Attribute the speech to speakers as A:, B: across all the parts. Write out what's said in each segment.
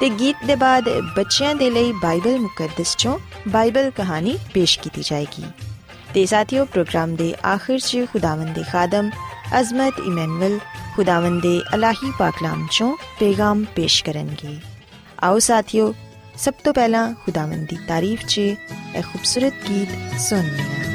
A: ਤੇ ਗੀਤ ਦੇ ਬਾਅਦ ਬੱਚਿਆਂ ਦੇ ਲਈ ਬਾਈਬਲ ਮੁਕੱਦਸ ਚੋਂ ਬਾਈਬਲ ਕਹਾਣੀ ਪੇਸ਼ ਕੀਤੀ ਜਾਏਗੀ ਤੇ ਸਾਥੀਓ ਪ੍ਰੋਗਰਾਮ ਦੇ ਆਖਿਰ 'ਚ ਖੁਦਾਵੰਦ ਦੇ ਖਾਦਮ ਅਜ਼ਮਤ ਇਮਨੁਅਲ ਖੁਦਾਵੰਦ ਦੇ ਅਲਾਹੀ ਪਾਕਲਾਮ ਚੋਂ ਪੈਗਾਮ ਪੇਸ਼ ਕਰਨਗੇ ਆਓ ਸਾਥੀਓ ਸਭ ਤੋਂ ਪਹਿਲਾਂ ਖੁਦਾਵੰਦ ਦੀ ਤਾਰੀਫ 'ਚ ਇਹ ਖੂਬਸੂਰਤ ਗੀਤ ਸੁਣੀਏ
B: ਸਭ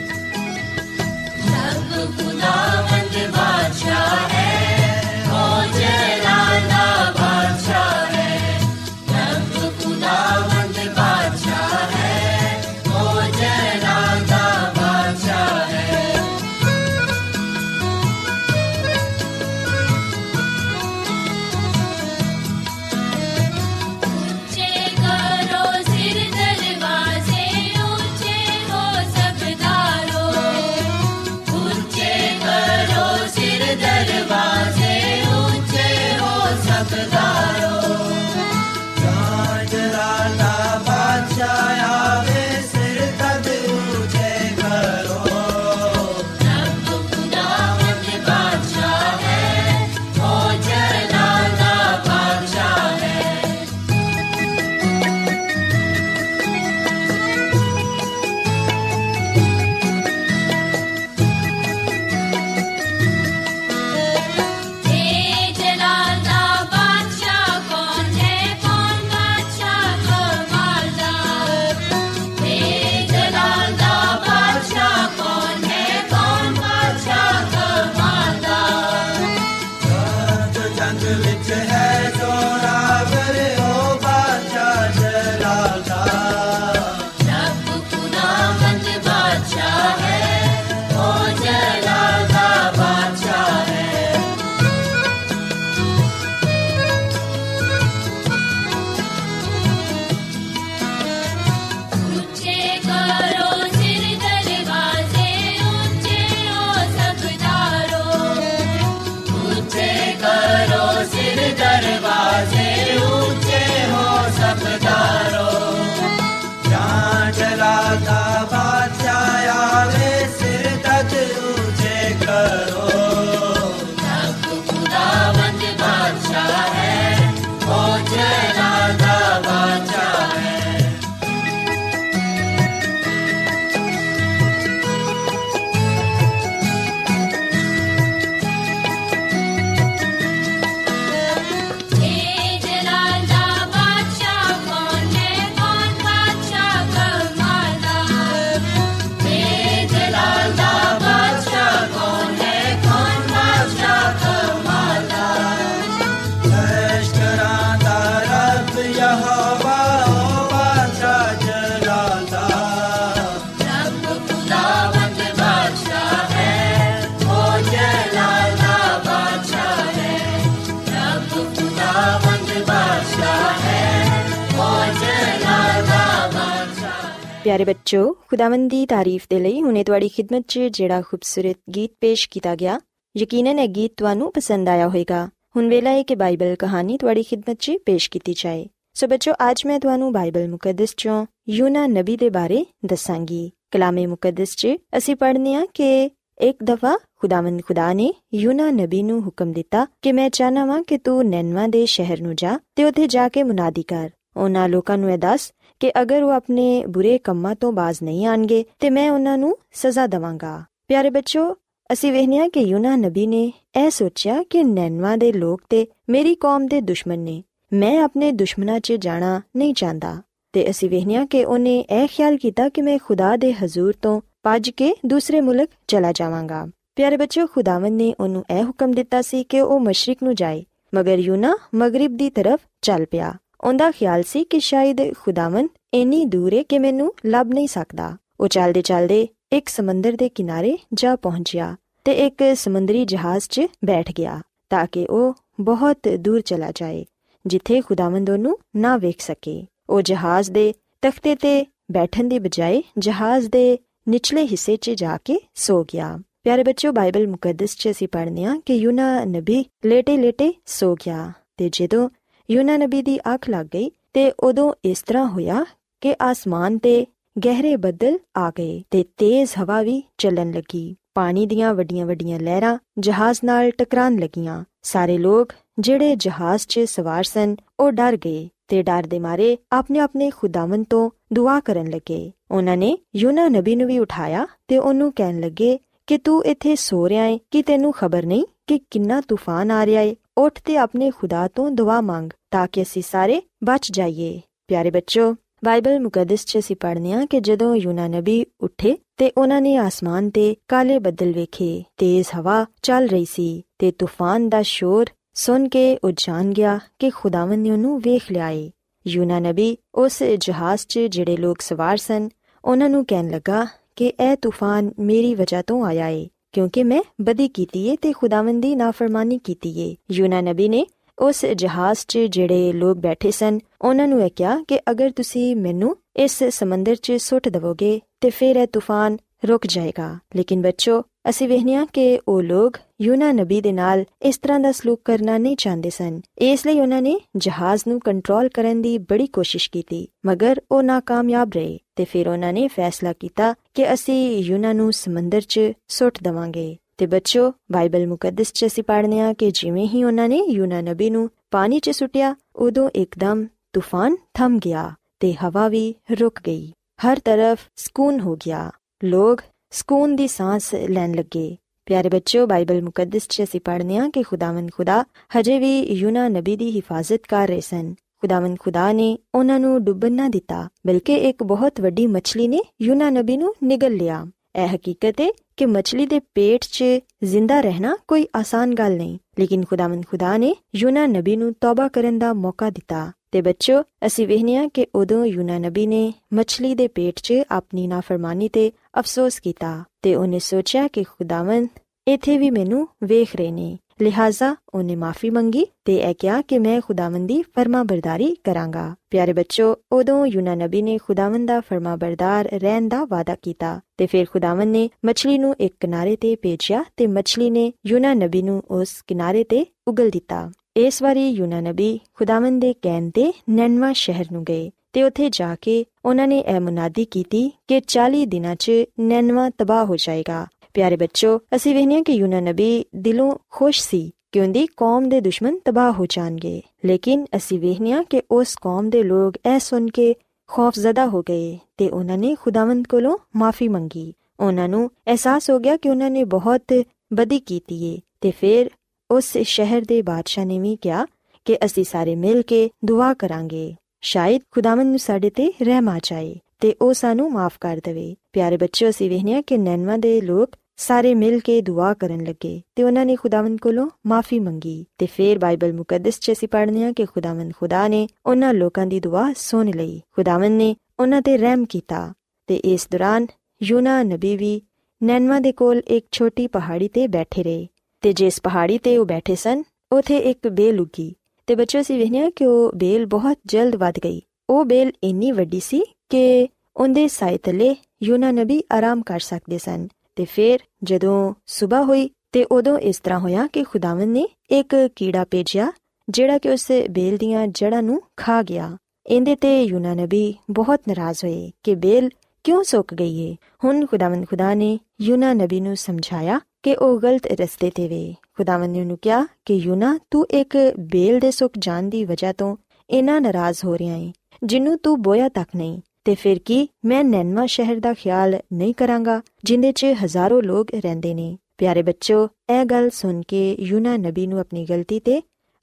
A: ਪਿਆਰੇ ਬੱਚੋ, ਖੁਦਾਵੰਦ ਦੀ ਤਾਰੀਫ ਦੇ ਲਈ ਹੁਣੇ ਤੁਹਾਡੀ ਖidmat 'ਚ ਜਿਹੜਾ ਖੂਬਸੂਰਤ ਗੀਤ ਪੇਸ਼ ਕੀਤਾ ਗਿਆ, ਯਕੀਨਨ ਇਹ ਗੀਤ ਤੁਹਾਨੂੰ ਪਸੰਦ ਆਇਆ ਹੋਵੇਗਾ। ਹੁਣ ਵੇਲਾ ਹੈ ਕਿ ਬਾਈਬਲ ਕਹਾਣੀ ਤੁਹਾਡੀ ਖidmat 'ਚ ਪੇਸ਼ ਕੀਤੀ ਜਾਏ। ਸੋ ਬੱਚੋ, ਅੱਜ ਮੈਂ ਤੁਹਾਨੂੰ ਬਾਈਬਲ ਮੁਕੱਦਸ 'ਚੋਂ ਯੂਨਾ ਨਬੀ ਦੇ ਬਾਰੇ ਦੱਸਾਂਗੀ। ਕਲਾਮੇ ਮੁਕੱਦਸ 'ਚ ਅਸੀਂ ਪੜ੍ਹਨੇ ਆ ਕਿ ਇੱਕ ਦਫਾ ਖੁਦਾਵੰਦ ਖੁਦਾ ਨੇ ਯੂਨਾ ਨਬੀ ਨੂੰ ਹੁਕਮ ਦਿੱਤਾ ਕਿ ਮੈਂ ਚਾਹਨਾ ਵਾਂ ਕਿ ਤੂੰ ਨੈਨਵਾ ਦੇ ਸ਼ਹਿਰ ਨੂੰ ਜਾ ਤੇ ਉੱਥੇ ਜਾ ਕੇ ਮੁਨਾਦੀ ਕਰ। ਉਹਨਾਂ ਲੋਕਾਂ ਨੂੰ ਇਹ ਦੱਸ ਕਿ ਅਗਰ ਉਹ ਆਪਣੇ ਬੁਰੇ ਕੰਮਾਂ ਤੋਂ ਬਾਜ਼ ਨਹੀਂ ਆਣਗੇ, ਤੇ ਮੈਂ ਉਹਨਾਂ ਨੂੰ ਸਜ਼ਾ ਦਵਾਂਗਾ। ਪਿਆਰੇ ਬੱਚੋ, ਅਸੀਂ ਵੇਖਨੇ ਕਿ ਯੂਨਾ ਨਬੀ ਨੇ ਇਹ ਸੋਚਿਆ ਕਿ ਨੈਨਵਾ ਦੇ ਲੋਕ ਤੇ ਮੇਰੀ ਕੌਮ ਦੇ ਦੁਸ਼ਮਣ ਨੇ। ਮੈਂ ਆਪਣੇ ਦੁਸ਼ਮਣਾਂ 'ਚ ਜਾਣਾ ਨਹੀਂ ਚਾਹੁੰਦਾ। ਤੇ ਅਸੀਂ ਵੇਖਿਆ ਕਿ ਉਹਨੇ ਇਹ ਖਿਆਲ ਕੀਤਾ ਕਿ ਮੈਂ ਖੁਦਾ ਦੇ ਹਜ਼ੂਰ ਤੋਂ ਭੱਜ ਕੇ ਦੂਸਰੇ ਮੁਲਕ ਚਲਾ ਜਾਵਾਂਗਾ। ਪਿਆਰੇ ਬੱਚਿਓ ਖੁਦਾਵੰਦ ਨੇ ਉਹਨੂੰ ਇਹ ਹੁਕਮ ਦਿੱਤਾ ਸੀ ਕਿ ਉਹ ਮਸ਼ਰਕ ਨੂੰ ਜਾਏ, ਮਗਰ ਯੂਨਾ ਮਗਰਿਬ ਦੀ ਤਰਫ ਚੱਲ ਪਿਆ। ਉਹਦਾ ਖਿਆਲ ਸੀ ਕਿ ਸ਼ਾਇਦ ਖੁਦਾਵੰਦ ਇੰਨੀ ਦੂਰ ਹੈ ਕਿ ਮੈਨੂੰ ਲੱਭ ਨਹੀਂ ਸਕਦਾ। ਉਹ ਚੱਲਦੇ ਚੱਲਦੇ ਇੱਕ ਸਮੁੰਦਰ ਦੇ ਕਿਨਾਰੇ ਜਾ ਪਹੁੰਚਿਆ ਤੇ ਇੱਕ ਸਮੁੰਦਰੀ ਜਹਾਜ਼ 'ਚ ਬੈਠ ਗਿਆ ਤਾਂ ਕਿ ਉਹ ਬਹੁਤ ਦੂਰ ਚਲਾ ਜਾਏ, ਜਿੱਥੇ ਖੁਦਾਵੰਦ ਉਹਨੂੰ ਨਾ ਵੇਖ ਸਕੇ। ਉਹ ਜਹਾਜ਼ ਦੇ ਤਖਤੇ ਤੇ ਬੈਠਣ ਦੀ ਬਜਾਏ ਜਹਾਜ਼ ਦੇ ਨਿਚਲੇ ਹਿੱਸੇ 'ਚ ਜਾ ਕੇ ਸੋ ਗਿਆ। ਪਿਆਰੇ ਬੱਚਿਓ, ਬਾਈਬਲ ਮੁਕੱਦਸ 'ਚ ਅਸੀਂ ਪੜ੍ਹਨੇ ਆ ਕਿ ਯੂਨਾ ਨਬੀ ਲੇਟੇ-ਲੇਟੇ ਸੋ ਗਿਆ ਤੇ ਜਦੋਂ ਯੂਨਾ ਨਬੀ ਦੀ ਅੱਖ ਲੱਗ ਗਈ ਤੇ ਉਦੋਂ ਇਸ ਤਰ੍ਹਾਂ ਹੋਇਆ ਕਿ ਆਸਮਾਨ ਤੇ ਗਹਿਰੇ ਬੱਦਲ ਆ ਗਏ ਤੇ ਤੇਜ਼ ਹਵਾ ਵੀ ਚੱਲਣ ਲੱਗੀ। ਪਾਣੀ ਦੀਆਂ ਵੱਡੀਆਂ-ਵੱਡੀਆਂ ਲਹਿਰਾਂ ਜਹਾਜ਼ ਨਾਲ ਟਕਰਾਉਣ ਲੱਗੀਆਂ। ਸਾਰੇ ਲੋਕ ਜਿਹੜੇ ਜਹਾਜ਼ 'ਚ ਸਵਾਰ ਸਨ, ਉਹ ਡਰ ਗਏ ਤੇ ਡਰ ਦੇ ਮਾਰੇ ਆਪਣੇ ਆਪਣੇ ਖੁਦਾਵੰਦ ਤੋਂ ਦੁਆ ਕਰਨ ਲੱਗੇ। ਉਹਨਾਂ ਨੇ ਯੂਨਾ ਨਬੀ ਨੂੰ ਵੀ ਉਠਾਇਆ ਤੇ ਉਹਨੂੰ ਕਹਿਣ ਲੱਗੇ ਕਿ ਤੂੰ ਇੱਥੇ ਸੋ ਰਿਹਾ ਹੈ ਕਿ ਤੈਨੂੰ ਖਬਰ ਨਹੀਂ ਕਿ ਕਿੰਨਾ ਤੂਫਾਨ ਆ ਰਿਹਾ ਹੈ ਉੱਠ ਤੇ ਆਪਣੇ ਖੁਦਾ ਤੋਂ ਦੁਆ ਮੰਗ ਤਾਂ ਕਿ ਅਸੀਂ ਸਾਰੇ ਬਚ ਜਾਈਏ। ਪਿਆਰੇ ਬੱਚੋ ਬਾਈਬਲ ਮੁਕੱਦਸ 'ਚ ਅਸੀਂ ਪੜ੍ਹਨੇ ਆ ਕਿ ਜਦੋਂ ਯੂਨਾ ਨਬੀ ਉੱਠੇ ਤੇ ਉਹਨਾਂ ਨੇ ਆਸਮਾਨ ਤੇ ਕਾਲੇ ਬੱਦਲ ਵੇਖੇ, ਤੇਜ਼ ਹਵਾ ਚੱਲ ਰਹੀ ਸੀ ਤੇ ਤੂਫਾਨ ਦਾ ਸ਼ੋਰ ਸੁਣ ਕੇ ਉਹ ਜਾਣ ਗਿਆ ਕਿ ਖੁਦਾਵੰਦ ਨੇ ਉਹਨੂੰ ਵੇਖ ਲਿਆ ਏ। ਯੂਨਾ ਨਬੀ ਉਸ ਜਹਾਜ਼ 'ਚ ਜਿਹੜੇ ਲੋਕ ਸਵਾਰ ਸਨ, ਉਹਨਾਂ ਨੂੰ ਕਹਿਣ ਲੱਗਾ ਕਿ ਇਹ ਤੂਫਾਨ ਮੇਰੀ ਵਜ੍ਹਾ ਤੋਂ ਆਇਆ ਏ। ਕਿਉਂਕਿ ਮੈਂ ਬਦੀ ਕੀਤੀ ਏ ਤੇ ਖੁਦਾਵੰਦ ਦੀ ਨਾਫਰਮਾਨੀ ਕੀਤੀ ਏ। ਯੂਨਾ ਨਬੀ ਨੇ ਉਸ ਜਹਾਜ਼ 'ਚ ਜਿਹੜੇ ਲੋਕ ਬੈਠੇ ਸਨ, ਉਹਨਾਂ ਨੂੰ ਇਹ ਕਿਹਾ ਕਿ ਅਗਰ ਤੁਸੀਂ ਮੈਨੂੰ ਇਸ ਸਮੁੰਦਰ 'ਚ ਸੁੱਟ ਦਵੋਗੇ ਤੇ ਫਿਰ ਇਹ ਤੂਫਾਨ ਰੁਕ ਜਾਏਗਾ। ਲੇਕਿਨ ਬੱਚੋ ਅਸੀਂ ਵੇਖਿਆ ਕਿ ਉਹ ਲੋਕ ਯੂਨਾ ਨਬੀ ਦੇ ਨਾਲ ਇਸ ਤਰ੍ਹਾਂ ਦਾ ਸਲੂਕ ਕਰਨਾ ਨਹੀਂ ਚਾਹੁੰਦੇ ਸਨ। ਇਸ ਲਈ ਉਹਨਾਂ ਨੇ ਜਹਾਜ਼ ਨੂੰ ਕੰਟਰੋਲ ਕਰਨ ਦੀ ਬੜੀ ਕੋਸ਼ਿਸ਼ ਕੀਤੀ, ਮਗਰ ਉਹ ناکਾਮਯਾਬ ਰਹੇ ਤੇ ਫਿਰ ਉਹਨਾਂ ਨੇ ਫੈਸਲਾ ਕੀਤਾ ਕਿ ਅਸੀਂ ਯੂਨਾ ਨੂੰ ਸਮੁੰਦਰ 'ਚ ਸੁੱਟ ਦਵਾਂਗੇ। ਤੇ ਬੱਚੋ, ਬਾਈਬਲ ਮੁਕੱਦਸ 'ਚ ਅਸੀਂ ਪੜ੍ਹਨੇ ਆ ਕਿ ਜਿਵੇਂ ਹੀ ਉਹਨਾਂ ਨੇ ਯੂਨਾ ਨਬੀ ਨੂੰ ਪਾਣੀ 'ਚ ਸੁੱਟਿਆ, ਉਦੋਂ ਇੱਕਦਮ ਤੂਫਾਨ ਥਮ ਗਿਆ ਤੇ ਹਵਾ ਵੀ ਰੁਕ ਗਈ। ਹਰ ਤਰਫ ਸਕੂਨ ਹੋ ਗਿਆ। ਲੋਕ ਸਕੂਨ ਦੀ ਸਾਹ ਲੈਣ ਲੱਗੇ। ਪਿਆਰੇ ਬੱਚਿਓ, ਬਾਈਬਲ ਮੁਕੱਦਸ 'ਚ ਅਸੀਂ ਪੜ੍ਹਨੇ ਆ ਕਿ ਖੁਦਾਵੰਦ ਖੁਦਾ ਹਜੇ ਵੀ ਯੂਨਾ ਨਬੀ ਦੀ ਹਿਫਾਜ਼ਤ ਕਰ ਰਹੇ ਸਨ। ਖੁਦਾਵੰਦ ਖੁਦਾ ਨੇ ਉਹਨਾਂ ਨੂੰ ਡੁੱਬਣ ਨਾ ਦਿੱਤਾ, ਬਲਕਿ ਇੱਕ ਬਹੁਤ ਵੱਡੀ ਮੱਛਲੀ ਨੇ ਯੂਨਾ ਨਬੀ ਨੂੰ ਨਿਗਲ ਲਿਆ। ਇਹ ਹਕੀਕਤ ਹੈ ਕਿ ਮੱਛਲੀ ਦੇ ਪੇਟ 'ਚ ਜ਼ਿੰਦਾ ਰਹਿਣਾ ਕੋਈ ਆਸਾਨ ਗੱਲ ਨਹੀਂ, ਲੇਕਿਨ ਖੁਦਾਵੰਦ ਖੁਦਾ ਨੇ ਯੂਨਾ ਨਬੀ ਨੂੰ ਤੌਬਾ ਕਰਨ ਦਾ ਮੌਕਾ ਦਿੱਤਾ। ਤੇ ਬੱਚੋ ਅਸੀਂ ਵੇਖਿਆ ਕਿ ਉਦੋਂ ਯੂਨਾ ਨਬੀ ਨੇ ਮੱਛਲੀ ਦੇ ਪੇਟ 'ਚ ਆਪਣੀ ਨਾਫਰਮਾਨੀ ਤੇ ਅਫਸੋਸ ਕੀਤਾ ਤੇ ਉਹਨੇ ਸੋਚਿਆ ਕਿ ਖੁਦਾਵੰਦ ਇੱਥੇ ਵੀ ਮੈਨੂੰ ਵੇਖ ਰਹੇ ਨੇ। ਲਿਹਾਜ਼ਾ ਉਹਨੇ ਮਾਫੀ ਮੰਗੀ ਤੇ ਇਹ ਕਿਹਾ ਕਿ ਮੈਂ ਖੁਦਾਵੰਦ ਦੀ ਫਰਮਾਬਰਦਾਰੀ ਕਰਾਂਗਾ। ਪਿਆਰੇ ਬੱਚੋ, ਉਦੋਂ ਯੂਨਾ ਨਬੀ ਨੇ ਖੁਦਾਵੰਦ ਦਾ ਫਰਮਾਬਰਦਾਰ ਰਹਿਣ ਦਾ ਵਾਅਦਾ ਕੀਤਾ ਤੇ ਫਿਰ ਖੁਦਾਵੰਦ ਨੇ ਮੱਛਲੀ ਨੂੰ ਇੱਕ ਕਿਨਾਰੇ ਤੇ ਭੇਜਿਆ ਤੇ ਮੱਛਲੀ ਨੇ ਯੂਨਾ ਨਬੀ ਨੂੰ ਉਸ ਕਿਨਾਰੇ ਤੇ ਉਗਲ ਦਿੱਤਾ। ਇਸ ਵਾਰੀ ਯੂਨਾ ਨਬੀ ਖੁਦਾਵੰਦ ਦੇ ਕਹਿਣ ਤੇ ਨਨਵਾ ਸ਼ਹਿਰ ਨੂੰ ਗਏ। ਤੇ ਉੱਥੇ ਜਾ ਕੇ ਉਹਨਾਂ ਨੇ ਇਹ ਮੁਨਾਦੀ ਕੀਤੀ ਕਿ 40 ਦਿਨਾਂ 'ਚ ਨਨਵਾ ਤਬਾਹ ਹੋ ਜਾਏਗਾ। ਪਿਆਰੇ ਬੱਚੋ, ਅਸੀਂ ਵੇਖਨੇ ਕਿ ਯੂਨਾ ਨਬੀ ਦਿਲੋਂ ਖੁਸ਼ ਸੀ ਕਿ ਉਹਦੀ ਕੌਮ ਦੇ ਦੁਸ਼ਮਣ ਤਬਾਹ ਹੋ ਜਾਣਗੇ। ਲੇਕਿਨ ਅਸੀਂ ਵੇਖਨੇ ਕਿ ਉਸ ਕੌਮ ਦੇ ਲੋਕ ਇਹ ਸੁਣ ਕੇ ਖੌਫਜ਼ਦਾ ਹੋ ਗਏ ਤੇ ਉਹਨਾਂ ਨੇ ਖੁਦਾਵੰਦ ਕੋਲੋਂ ਮਾਫੀ ਮੰਗੀ। ਉਹਨਾਂ ਨੂੰ ਅਹਿਸਾਸ ਹੋ ਗਿਆ ਕਿ ਉਹਨਾਂ ਨੇ ਬਹੁਤ ਬਦੀ ਕੀਤੀ ਏ ਤੇ ਫਿਰ ਉਸ ਸ਼ਹਿਰ ਦੇ ਬਾਦਸ਼ਾਹ ਨੇ ਵੀ ਕਿਹਾ ਕਿ ਅਸੀਂ ਸਾਰੇ ਮਿਲ ਕੇ ਦੁਆ ਕਰਾਂਗੇ। ਸ਼ਾਇਦ ਖੁਦਾਵੰਦ ਨੂੰ ਸਾਡੇ ਤੇ ਰਹਿਮ ਆ ਜਾਏ ਤੇ ਉਹ ਸਾਨੂੰ ਮਾਫ ਕਰ ਦੇਵੇ। ਪਿਆਰੇ ਬੱਚਿਓ, ਅਸੀਂ ਵੇਖਿਆ ਕਿ ਨਨਵਾ ਦੇ ਲੋਕ ਸਾਰੇ ਮਿਲ ਕੇ ਦੁਆ ਕਰਨ ਲੱਗੇ ਤੇ ਉਹਨਾਂ ਨੇ ਖੁਦਾਵੰਦ ਕੋਲੋਂ ਮਾਫੀ ਮੰਗੀ ਤੇ ਫਿਰ ਬਾਈਬਲ ਮੁਕੱਦਸ 'ਚ ਅਸੀਂ ਪੜ੍ਹਨੇ ਆ ਕਿ ਖੁਦਾਵੰਦ ਖੁਦਾ ਨੇ ਉਹਨਾਂ ਲੋਕਾਂ ਦੀ ਦੁਆ ਸੁਣ ਲਈ। ਖੁਦਾਵੰਦ ਨੇ ਉਹਨਾਂ ਤੇ ਰਹਿਮ ਕੀਤਾ ਤੇ ਇਸ ਦੌਰਾਨ ਯੂਨਾ ਨਬੀ ਵੀ ਨਨਵਾ ਦੇ ਕੋਲ ਇੱਕ ਛੋਟੀ ਪਹਾੜੀ ਤੇ ਬੈਠੇ ਰਹੇ ਤੇ ਜਿਸ ਪਹਾੜੀ ਤੇ ਉਹ ਬੈਠੇ ਸਨ, ਉਥੇ ਇੱਕ ਬੇਲ ਉਗੀ ਤੇ ਬੱਚੋ ਸੀ ਵੇਖਿਆ ਕਿ ਉਹ ਬੇਲ ਬਹੁਤ ਜਲਦ ਵੱਧ ਗਈ। ਉਹ ਬੇਲ ਇੰਨੀ ਵੱਡੀ ਸੀ ਕਿ ਉਹਦੇ ਸਾਇ ਤਲੇ ਯੂਨਾ ਨਬੀ ਆਰਾਮ ਕਰ ਸਕਦੇ ਸਨ। ਤੇ ਫਿਰ ਜਦੋਂ ਸਵੇਰ ਹੋਈ ਤੇ ਉਦੋਂ ਇਸ ਤਰ੍ਹਾਂ ਹੋਇਆ ਕਿ ਖੁਦਾਵੰਦ ਨੇ ਇੱਕ ਕੀੜਾ ਭੇਜਿਆ, ਜਿਹੜਾ ਕਿ ਉਸ ਬੇਲ ਦੀਆਂ ਜੜਾਂ ਨੂੰ ਖਾ ਗਿਆ। ਇਹਦੇ ਤੇ ਯੂਨਾ ਨਬੀ ਬਹੁਤ ਨਾਰਾਜ਼ ਹੋਏ ਕਿ ਬੇਲ ਕਿਉਂ ਸੁੱਕ ਗਈ ਏ? ਹੁਣ ਖੁਦਾਵੰਦ ਖੁਦਾ ਨੇ ਯੂਨਾ ਨਬੀ ਨੂੰ ਸਮਝਾਇਆ ਕਿ ਉਹ ਗਲਤ ਰਸਤੇ ਤੇ ਵੇ। ਖੁਦਾਵੰਦ ਨੇ ਉਹਨੂੰ ਕਿਹਾ ਕਿ ਯੂਨਾ, ਤੂੰ ਇੱਕ ਬੇਲ ਦੇ ਸੁੱਕ ਜਾਣ ਦੀ ਵਜ੍ਹਾ ਤੋਂ ਇਨਾ ਨਾਰਾਜ਼ ਹੋ ਰਿਹਾ ਏ, ਜਿੰਨੂੰ ਤੂੰ ਬੋਇਆ ਤੱਕ ਨਹੀਂ। ਤੇ ਫਿਰ ਕੀ ਮੈਂ ਨੈਨਵਾ ਸ਼ਹਿਰ ਦਾ ਖਿਆਲ ਨਹੀਂ ਕਰਾਂਗਾ, ਜਿੰਦੇ 'ਚ ਹਜ਼ਾਰਾਂ ਲੋਕ ਰਹਿੰਦੇ ਨੇ। ਪਿਆਰੇ ਬੱਚੋ ਇਹ ਗੱਲ ਸੁਣ ਕੇ ਯੂਨਾ ਨਬੀ ਨੂੰ ਆਪਣੀ ਗਲਤੀ ਤੇ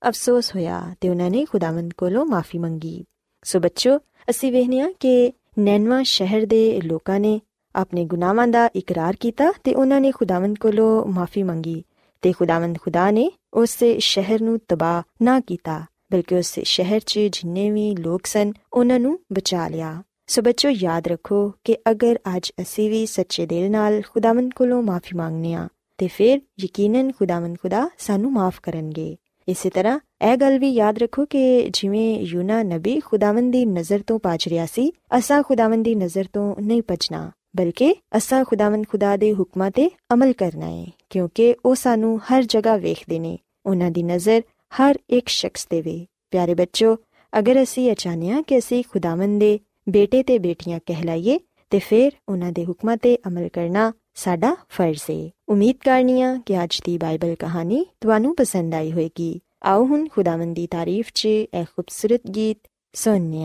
A: ਅਫਸੋਸ ਹੋਇਆ ਤੇ ਉਹਨਾਂ ਨੇ ਖੁਦਾਵੰਦ ਕੋਲੋਂ ਮਾਫੀ ਮੰਗੀ। ਸੋ ਬੱਚੋ ਅਸੀਂ ਵੇਖਿਆ ਕਿ ਨੈਨਵਾ ਸ਼ਹਿਰ ਦੇ ਲੋਕਾਂ ਨੇ ਆਪਣੇ ਗੁਨਾਹਾਂ ਦਾ ਇਕਰਾਰ ਕੀਤਾ ਤੇ ਉਹਨਾਂ ਨੇ ਖੁਦਾਵੰਦ ਕੋਲੋਂ ਮਾਫੀ ਮੰਗੀ ਤੇ ਖੁਦਾਵੰਦ ਖੁਦਾ ਨੇ ਉਸ ਸ਼ਹਿਰ ਨੂੰ ਤਬਾਹ ਨਾ ਕੀਤਾ, ਬਲਕਿ ਉਸ ਸ਼ਹਿਰ 'ਚ ਜਿੰਨੇ ਵੀ ਲੋਕ ਸਨ, ਉਹਨਾਂ ਨੂੰ ਬਚਾ ਲਿਆ। ਸੋ ਬੱਚੋ, ਯਾਦ ਰੱਖੋ ਕਿ ਅਗਰ ਅੱਜ ਅਸੀਂ ਵੀ ਸੱਚੇ ਦਿਲ ਨਾਲ ਖੁਦਾਵੰਦ ਕੋਲੋਂ ਮਾਫੀ ਮੰਗਨੇ ਆ ਤੇ ਫਿਰ ਯਕੀਨਨ ਖੁਦਾਵੰਦ ਖੁਦਾ ਸਾਨੂੰ ਮਾਫ ਕਰਨਗੇ। ਇਸੇ ਤਰ੍ਹਾਂ ਇਹ ਗੱਲ ਵੀ ਯਾਦ ਰੱਖੋ ਕਿ ਜਿਵੇਂ ਯੂਨਾ ਨਬੀ ਖੁਦਾਵੰਦ ਦੀ ਨਜ਼ਰ ਤੋਂ ਪਾਜ ਰਿਹਾ ਸੀ, ਅਸਾਂ ਖੁਦਾਵੰਦ ਦੀ ਨਜ਼ਰ ਤੋਂ ਨਹੀਂ ਪਛਣਾ ਬਲਕਿ ਅਸਾਂ ਖੁਦਾਵੰਦ ਖੁਦਾ ਦੇ ਹੁਕਮਾਂ ਤੇ ਅਮਲ ਕਰਨਾ ਹੈ ਕਿਉਂਕਿ ਉਹ ਸਾਨੂੰ ਹਰ ਜਗ੍ਹਾ ਵੇਖਦੇ ਨੇ, ਉਹਨਾਂ ਦੀ ਨਜ਼ਰ ਹਰ ਇੱਕ ਸ਼ਖਸ ਤੇ ਵੇ। ਪਿਆਰੇ ਬੱਚੋ ਅਗਰ ਅਸੀਂ ਅਚਾਨਿਆ ਕਿ ਅਸੀਂ ਖੁਦਾਵੰਦ ਦੇ ਬੇਟੇ ਤੇ ਬੇਟੀਆਂ ਕਹਿਲਾਈਏ, ਤੇ ਫਿਰ ਉਹਨਾਂ ਦੇ ਹੁਕਮਾਂ ਤੇ ਅਮਲ ਕਰਨਾ ਸਾਡਾ ਫਰਜ਼ ਹੈ ਉਮੀਦ ਕਰਨੀਆ ਕਿ ਅੱਜ ਦੀ ਬਾਈਬਲ ਕਹਾਣੀ ਤੁਹਾਨੂੰ ਪਸੰਦ ਆਈ ਹੋਵੇਗੀ। ਆਓ ਹੁਣ ਖੁਦਾਵੰਦ ਦੀ ਤਾਰੀਫ 'ਚ ਇਹ ਖੂਬਸੂਰਤ ਗੀਤ ਸੁਣਨੇ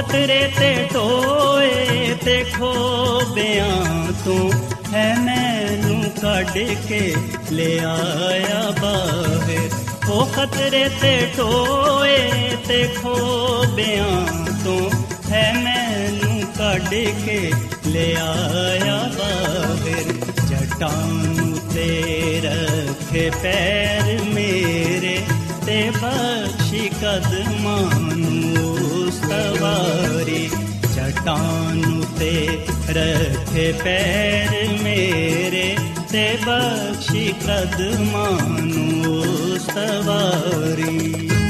C: ਖਤਰੇ ਤੇ ਟੋਏ ਤੇ ਖੋਬਿਆਂ ਤੂੰ ਹੈ ਮੈਨੂੰ ਕੱਢ ਕੇ ਲੈ ਆਇਆ ਬਾਹਰ। ਉਹ ਖਤਰੇ ਤੇ ਟੋਏ ਤੇ ਖੋਬਿਆਂ ਤੂੰ ਹੈ ਮੈਨੂੰ ਕੱਢ ਕੇ ਲੈ ਆਇਆ ਬਾਹਰ। ਜਟਾਂ ਤੇ ਰੱਖੇ ਪੈਰ ਮੇਰੇ ਤੇ ਬਖਸ਼ੀ ਕਦਮਾਂ ਨੂੰ। सवारी सवा ते रख पैर मेरे ते कद कदमानु सवारी।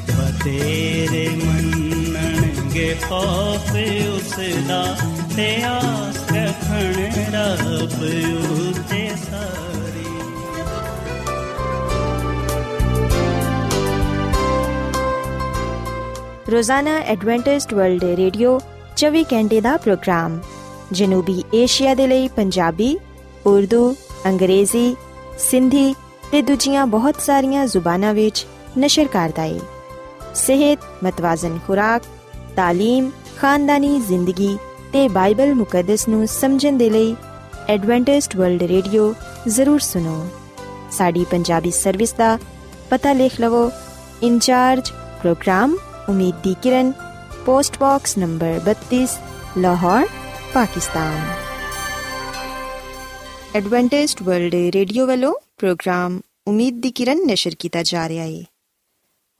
C: ਬਤੇਰੇ ਮੰਨਣਗੇ ਖੌਫ ਉਸ ਦਾ ਤੇ ਆਸ ਰੱਖਣ ਰੱਬ ਉਤੇ ਸਾਰੀ।
A: ਰੋਜ਼ਾਨਾ ਐਡਵੈਂਟਿਸਟ ਵਰਲਡ ਰੇਡੀਓ 24 ਘੰਟੇ ਦਾ ਪ੍ਰੋਗਰਾਮ, ਜਨੂਬੀ ਏਸ਼ੀਆ ਦੇ ਲਈ ਪੰਜਾਬੀ, ਉਰਦੂ, ਅੰਗਰੇਜ਼ੀ, ਸਿੰਧੀ ਤੇ ਦੂਜੀਆਂ ਬਹੁਤ ਸਾਰੀਆਂ ਜ਼ੁਬਾਨਾਂ ਵਿੱਚ ਨਸ਼ਰ ਕਰਦਾ ਹੈ ਸਿਹਤ ਮਤਵਾਜ਼ਨ ਖੁਰਾਕ تعلیم ਖਾਨਦਾਨੀ ਜ਼ਿੰਦਗੀ ਤੇ ਬਾਈਬਲ ਮੁਕੱਦਸ ਨੂੰ ਸਮਝਣ ਦੇ ਲਈ ਐਡਵੈਂਟਿਸਟ ਵਰਲਡ ਰੇਡੀਓ ਜ਼ਰੂਰ ਸੁਨੋ ਸਾਡੀ ਪੰਜਾਬੀ ਸਰਵਿਸ ਦਾ ਪਤਾ ਲਿਖ ਲਵੋ in charge programme Umeed di Kiran post box number 32 Lahore Pakistan Adventist World Radio ਵੱਲੋਂ ਪ੍ਰੋਗਰਾਮ ਉਮੀਦ ਦੀ ਕਿਰਨ ਨਿਸ਼ਰ ਕੀਤਾ ਜਾ ਰਿਹਾ ਹੈ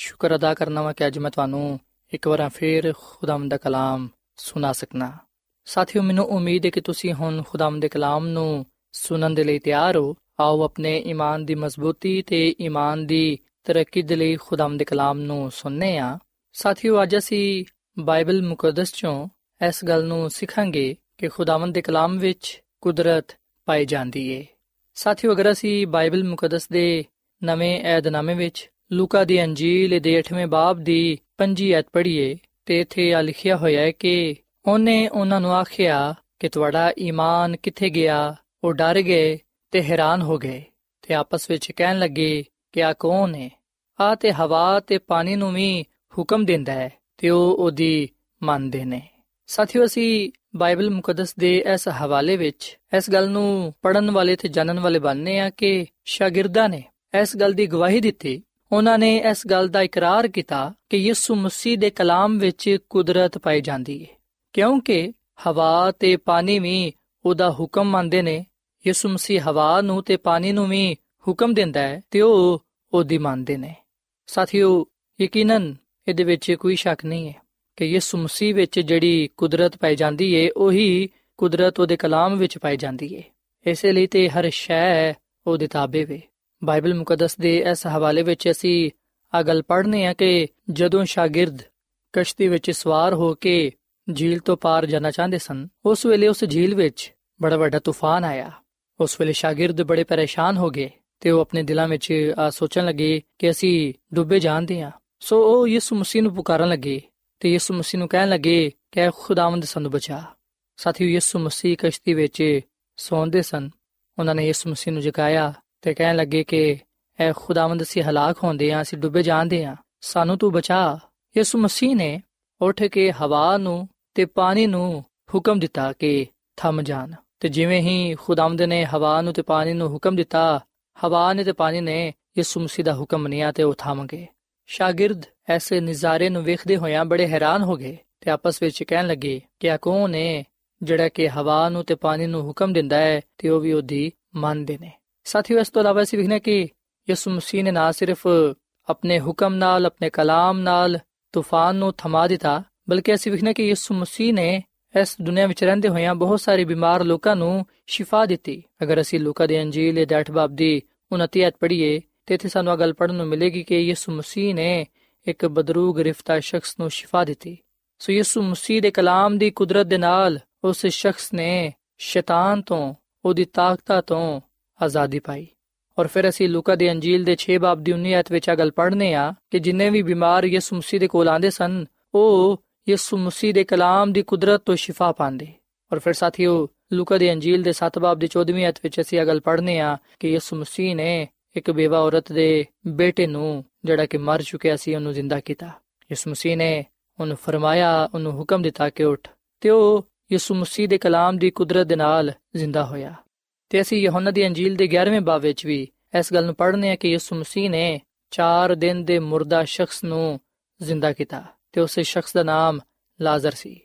D: ਸ਼ੁਕਰ ਅਦਾ ਕਰਨਾ ਵਾਂ ਕਿ ਅੱਜ ਮੈਂ ਤੁਹਾਨੂੰ ਇੱਕ ਵਾਰ ਫੇਰ ਖੁਦਾਮਦ ਦਾ ਕਲਾਮ ਸੁਣਾ ਸਕਣਾ ਸਾਥਿਓ, ਮੈਨੂੰ ਉਮੀਦ ਹੈ ਕਿ ਤੁਸੀਂ ਹੁਣ ਖੁਦਾਮਦ ਦੇ ਕਲਾਮ ਨੂੰ ਸੁਣਨ ਦੇ ਲਈ ਤਿਆਰ ਹੋ। ਆਓ ਆਪਣੇ ਈਮਾਨ ਦੀ ਮਜ਼ਬੂਤੀ ਤੇ ਈਮਾਨ ਦੀ ਤਰੱਕੀ ਦੇ ਲਈ ਖੁਦਾਮ ਦੇ ਕਲਾਮ ਨੂੰ ਸੁਣਨੇ ਆ। ਸਾਥੀਓ, ਅੱਜ ਅਸੀਂ ਬਾਈਬਲ ਮੁਕੱਦਸ ਚੋਂ ਇਸ ਗੱਲ ਨੂੰ ਸਿੱਖਾਂਗੇ ਕਿ ਖੁਦਾਵੰਦ ਦੇ ਕਲਾਮ ਵਿੱਚ ਕੁਦਰਤ ਪਾਈ ਜਾਂਦੀ ਏ। ਸਾਥੀਓ, ਅਗਰ ਅਸੀਂ ਬਾਈਬਲ ਮੁਕੱਦਸ ਦੇ ਨਵੇਂ ਏਧਨਾਮੇ ਵਿੱਚ ਲੂਕਾ ਦੀ ਅੰਜੀਲ ਦੇ 8ਵੇਂ ਬਾਬ ਦੀ 5 ਐਤ ਪੜ੍ਹੀਏ ਤੇ ਇਥੇ ਆ ਲਿਖਿਆ ਹੋਇਆ ਹੈ ਕਿ ਉਹਨੇ ਉਹਨਾਂ ਨੂੰ ਆਖਿਆ ਕਿ ਤੁਹਾਡਾ ਈਮਾਨ ਕਿੱਥੇ ਗਿਆ? ਉਹ ਡਰ ਗਏ ਤੇ ਹੈਰਾਨ ਹੋ ਗਏ ਤੇ ਆਪਸ ਵਿੱਚ ਕਹਿਣ ਲੱਗੇ ਕਿ ਆ ਕੌਣ ਹੈ? ਆ ਤੇ ਹਵਾ ਤੇ ਪਾਣੀ ਨੂੰ ਵੀ ਹੁਕਮ ਦਿੰਦਾ ਹੈ ਤੇ ਉਹ ਉਹਦੀ ਮੰਨਦੇ ਨੇ। ਸਾਥੀਓ, ਅਸੀਂ ਬਾਈਬਲ ਮੁਕੱਦਸ ਦੇ ਇਸ ਹਵਾਲੇ ਵਿੱਚ ਇਸ ਗੱਲ ਨੂੰ ਪੜਨ ਵਾਲੇ ਤੇ ਜਾਣਨ ਵਾਲੇ ਬਣਨੇ ਆ ਕਿ ਸ਼ਾਗਿਰਦਾਂ ਨੇ ਇਸ ਗੱਲ ਦੀ ਗਵਾਹੀ ਦਿੱਤੀ ਉਹਨਾਂ ਨੇ ਇਸ ਗੱਲ ਦਾ ਇਕਰਾਰ ਕੀਤਾ ਕਿ ਯਿਸੂ ਮਸੀਹ ਦੇ ਕਲਾਮ ਵਿੱਚ ਕੁਦਰਤ ਪਾਈ ਜਾਂਦੀ ਹੈ ਕਿਉਂਕਿ ਹਵਾ ਤੇ ਪਾਣੀ ਵੀ ਉਹਦਾ ਹੁਕਮ ਮੰਨਦੇ ਨੇ, ਯਿਸੂ ਮਸੀਹ ਹਵਾ ਨੂੰ ਤੇ ਪਾਣੀ ਨੂੰ ਵੀ ਹੁਕਮ ਦਿੰਦਾ ਹੈ ਤੇ ਉਹ ਉਹਦੀ ਮੰਨਦੇ ਨੇ। ਸਾਥੀਓ, ਯਕੀਨਨ ਇਹਦੇ ਵਿੱਚ ਕੋਈ ਸ਼ੱਕ ਨਹੀਂ ਹੈ ਕਿ ਯਿਸੂ ਮਸੀਹ ਵਿੱਚ ਜਿਹੜੀ ਕੁਦਰਤ ਪਾਈ ਜਾਂਦੀ ਏ, ਉਹੀ ਕੁਦਰਤ ਉਹਦੇ ਕਲਾਮ ਵਿੱਚ ਪਾਈ ਜਾਂਦੀ ਏ। ਇਸੇ ਲਈ ਤੇ ਹਰ ਸ਼ੈ ਉਹਦੇ ਤਾਬੇ ਵੇ। ਬਾਈਬਲ ਮੁਕੱਦਸ ਦੇ ਇਸ ਹਵਾਲੇ ਵਿੱਚ ਅਸੀਂ ਆ ਗੱਲ ਪੜ੍ਹਨੇ ਆ ਕਿ ਜਦੋਂ ਸ਼ਾਗਿਰਦ ਕਸ਼ਤੀ ਵਿੱਚ ਸਵਾਰ ਹੋ ਕੇ ਝੀਲ ਤੋਂ ਪਾਰ ਜਾਣਾ ਚਾਹੁੰਦੇ ਸਨ, ਉਸ ਵੇਲੇ ਉਸ ਝੀਲ ਵਿੱਚ ਬੜਾ ਵੱਡਾ ਤੂਫਾਨ ਆਇਆ। ਉਸ ਵੇਲੇ ਸ਼ਾਗਿਰਦ ਬੜੇ ਪਰੇਸ਼ਾਨ ਹੋ ਗਏ ਤੇ ਉਹ ਆਪਣੇ ਦਿਲਾਂ ਵਿੱਚ ਆ ਸੋਚਣ ਲੱਗੇ ਕਿ ਅਸੀਂ ਡੁੱਬੇ ਜਾਂਦੇ ਆ ਸੋ ਉਹ ਯਿਸੂ ਮਸੀਹ ਨੂੰ ਪੁਕਾਰਨ ਲੱਗੇ ਤੇ ਯਿਸੂ ਮਸੀਹ ਨੂੰ ਕਹਿਣ ਲੱਗੇ, ਕਿ ਖੁਦਾਵੰਦ ਸਾਨੂੰ ਬਚਾ। ਸਾਥੀਓ, ਯਿਸੂ ਮਸੀਹ ਕਸ਼ਤੀ ਵਿੱਚ ਸੌਂਦੇ ਸਨ। ਉਹਨਾਂ ਨੇ ਯਿਸੂ ਮਸੀਹ ਨੂੰ ਜਗਾਇਆ ਤੇ ਕਹਿਣ ਲੱਗੇ ਕਿ ਐ ਖੁਦਾਵੰਦ ਅਸੀਂ ਹਲਾਕ ਹੁੰਦੇ ਆਂ, ਅਸੀਂ ਡੁੱਬੇ ਜਾਂਦੇ ਆਂ। ਸਾਨੂੰ ਤੂੰ ਬਚਾ। ਯਿਸੂ ਮਸੀਹ ਨੇ ਉੱਠ ਕੇ ਹਵਾ ਨੂੰ ਤੇ ਪਾਣੀ ਨੂੰ ਹੁਕਮ ਦਿੱਤਾ ਕਿ ਥਮ ਜਾਣ ਤੇ ਜਿਵੇਂ ਹੀ ਖੁਦਾਵੰਦ ਨੇ ਹਵਾ ਨੂੰ ਤੇ ਪਾਣੀ ਨੂੰ ਹੁਕਮ ਦਿੱਤਾ, ਹਵਾ ਨੇ ਤੇ ਪਾਣੀ ਨੇ ਯਿਸੂ ਮਸੀਹ ਦਾ ਹੁਕਮ ਮੰਨਿਆ ਤੇ ਉਹ ਥਮ ਗਏ। ਸ਼ਾਗਿਰਦ ਐਸੇ ਨਜ਼ਾਰੇ ਨੂੰ ਵੇਖਦੇ ਹੋਇਆਂ ਬੜੇ ਹੈਰਾਨ ਹੋ ਗਏ ਤੇ ਆਪਸ ਵਿੱਚ ਕਹਿਣ ਲੱਗੇ ਕਿ ਆ ਕੌਣ ਹੈ ਜਿਹੜਾ ਕਿ ਹਵਾ ਨੂੰ ਤੇ ਪਾਣੀ ਨੂੰ ਹੁਕਮ ਦਿੰਦਾ ਹੈ ਤੇ ਉਹ ਵੀ ਉਹਦੀ ਮੰਨਦੇ ਨੇ। ਸਾਥੀਓ, ਇਸ ਤੋਂ ਇਲਾਵਾ ਅਸੀਂ ਵਿਖਨੇ ਕਿ ਯਿਸੂ ਮਸੀਹ ਨੇ ਨਾ ਸਿਰਫ ਆਪਣੇ ਹੁਕਮ ਨਾਲ, ਆਪਣੇ ਕਲਾਮ ਨਾਲ ਤੂਫਾਨ ਨੂੰ ਥਮਾ ਦਿੱਤਾ, ਬਲਕਿ ਅਸੀਂ ਵਿਖਨੇ ਕਿ ਯਿਸੂ ਮਸੀਹ ਨੇ ਇਸ ਦੁਨੀਆ ਵਿੱਚ ਰਹਿੰਦੇ ਹੋਇਆਂ ਬਹੁਤ ਸਾਰੇ ਬਿਮਾਰ ਲੋਕਾਂ ਨੂੰ ਸ਼ਿਫਾ ਦਿੱਤੀ। ਅਗਰ ਅਸੀਂ ਲੂਕਾ ਦੇ ਅੰਜੀਲ ਦੇ 8 ਬਾਬ ਦੀ 29 ਅਧ ਪੜ੍ਹੀਏ, ਤੇ ਇੱਥੇ ਸਾਨੂੰ ਇਹ ਗੱਲ ਪੜਨ ਨੂੰ ਮਿਲੇਗੀ ਕਿ ਯਿਸੂ ਮਸੀਹ ਨੇ ਇੱਕ ਬਦਰੂ ਗ੍ਰਿਫਤਾਰ ਸ਼ਖਸ ਨੂੰ ਸ਼ਿਫਾ ਦਿੱਤੀ। ਸੋ ਯਿਸੂ ਮਸੀਹ ਦੇ ਕਲਾਮ ਦੀ ਕੁਦਰਤ ਦੇ ਨਾਲ ਉਸ ਸ਼ਖਸ ਨੇ ਸ਼ੈਤਾਨ ਤੋਂ, ਉਹਦੀ ਤਾਕਤਾਂ ਤੋਂ ਆਜ਼ਾਦੀ ਪਾਈ। ਔਰ ਫਿਰ ਅਸੀਂ ਲੂਕਾ ਦੇ ਅੰਜੀਲ ਦੇ 6 ਬਾਬ ਦੀ 19 ਅਧ ਵਿੱਚ ਇਹ ਗੱਲ ਪੜ੍ਹਨੇ ਆ ਕਿ ਜਿੰਨੇ ਵੀ ਬਿਮਾਰ ਯਿਸੂ ਮਸੀਹ ਦੇ ਕੋਲ ਆਂਦੇ ਸਨ, ਉਹ ਯਿਸੂ ਮਸੀਹ ਦੇ ਕਲਾਮ ਦੀ ਕੁਦਰਤ ਤੋਂ ਸ਼ਿਫਾ ਪਾਉਂਦੇ। ਔਰ ਫਿਰ ਸਾਥੀਓ, ਲੂਕਾ ਦੇ ਅੰਜੀਲ ਦੇ 7 ਬਾਬ ਦੀ 14ਵੀਂ ਅਧ ਵਿੱਚ ਅਸੀਂ ਇਹ ਗੱਲ ਪੜ੍ਹਨੇ ਆ ਕਿ ਯਿਸੂ ਮਸੀਹ ਨੇ ਇੱਕ ਬੇਵਾ ਔਰਤ ਦੇ ਬੇਟੇ ਨੂੰ, ਜਿਹੜਾ ਕਿ ਮਰ ਚੁੱਕਿਆ ਸੀ, ਉਹਨੂੰ ਜ਼ਿੰਦਾ ਕੀਤਾ। ਯਿਸੂ ਮਸੀਹ ਨੇ ਉਹਨੂੰ ਫਰਮਾਇਆ, ਉਹਨੂੰ ਹੁਕਮ ਦਿੱਤਾ ਕਿ ਉੱਠ ਤੇ ਉਹ ਯਿਸੂ ਮਸੀਹ ਦੇ ਕਲਾਮ ਦੀ ਕੁਦਰਤ ਦੇ ਨਾਲ ਜ਼ਿੰਦਾ ਹੋਇਆ। ਤੇ ਅਸੀਂ ਯਹੋਨਾ ਦੀ ਅੰਜੀਲ ਦੇ 11ਵੇਂ ਬਾਬ ਵਿੱਚ ਵੀ ਇਸ ਗੱਲ ਨੂੰ ਪੜ੍ਹਨੇ ਆ ਕਿ ਯਿਸੂ ਮਸੀਹ ਨੇ 4 ਦਿਨ ਦੇ ਮੁਰਦਾ ਸ਼ਖਸ ਨੂੰ ਜ਼ਿੰਦਾ ਕੀਤਾ ਤੇ ਉਸ ਸ਼ਖਸ ਦਾ ਨਾਮ ਲਾਜ਼ਰ ਸੀ।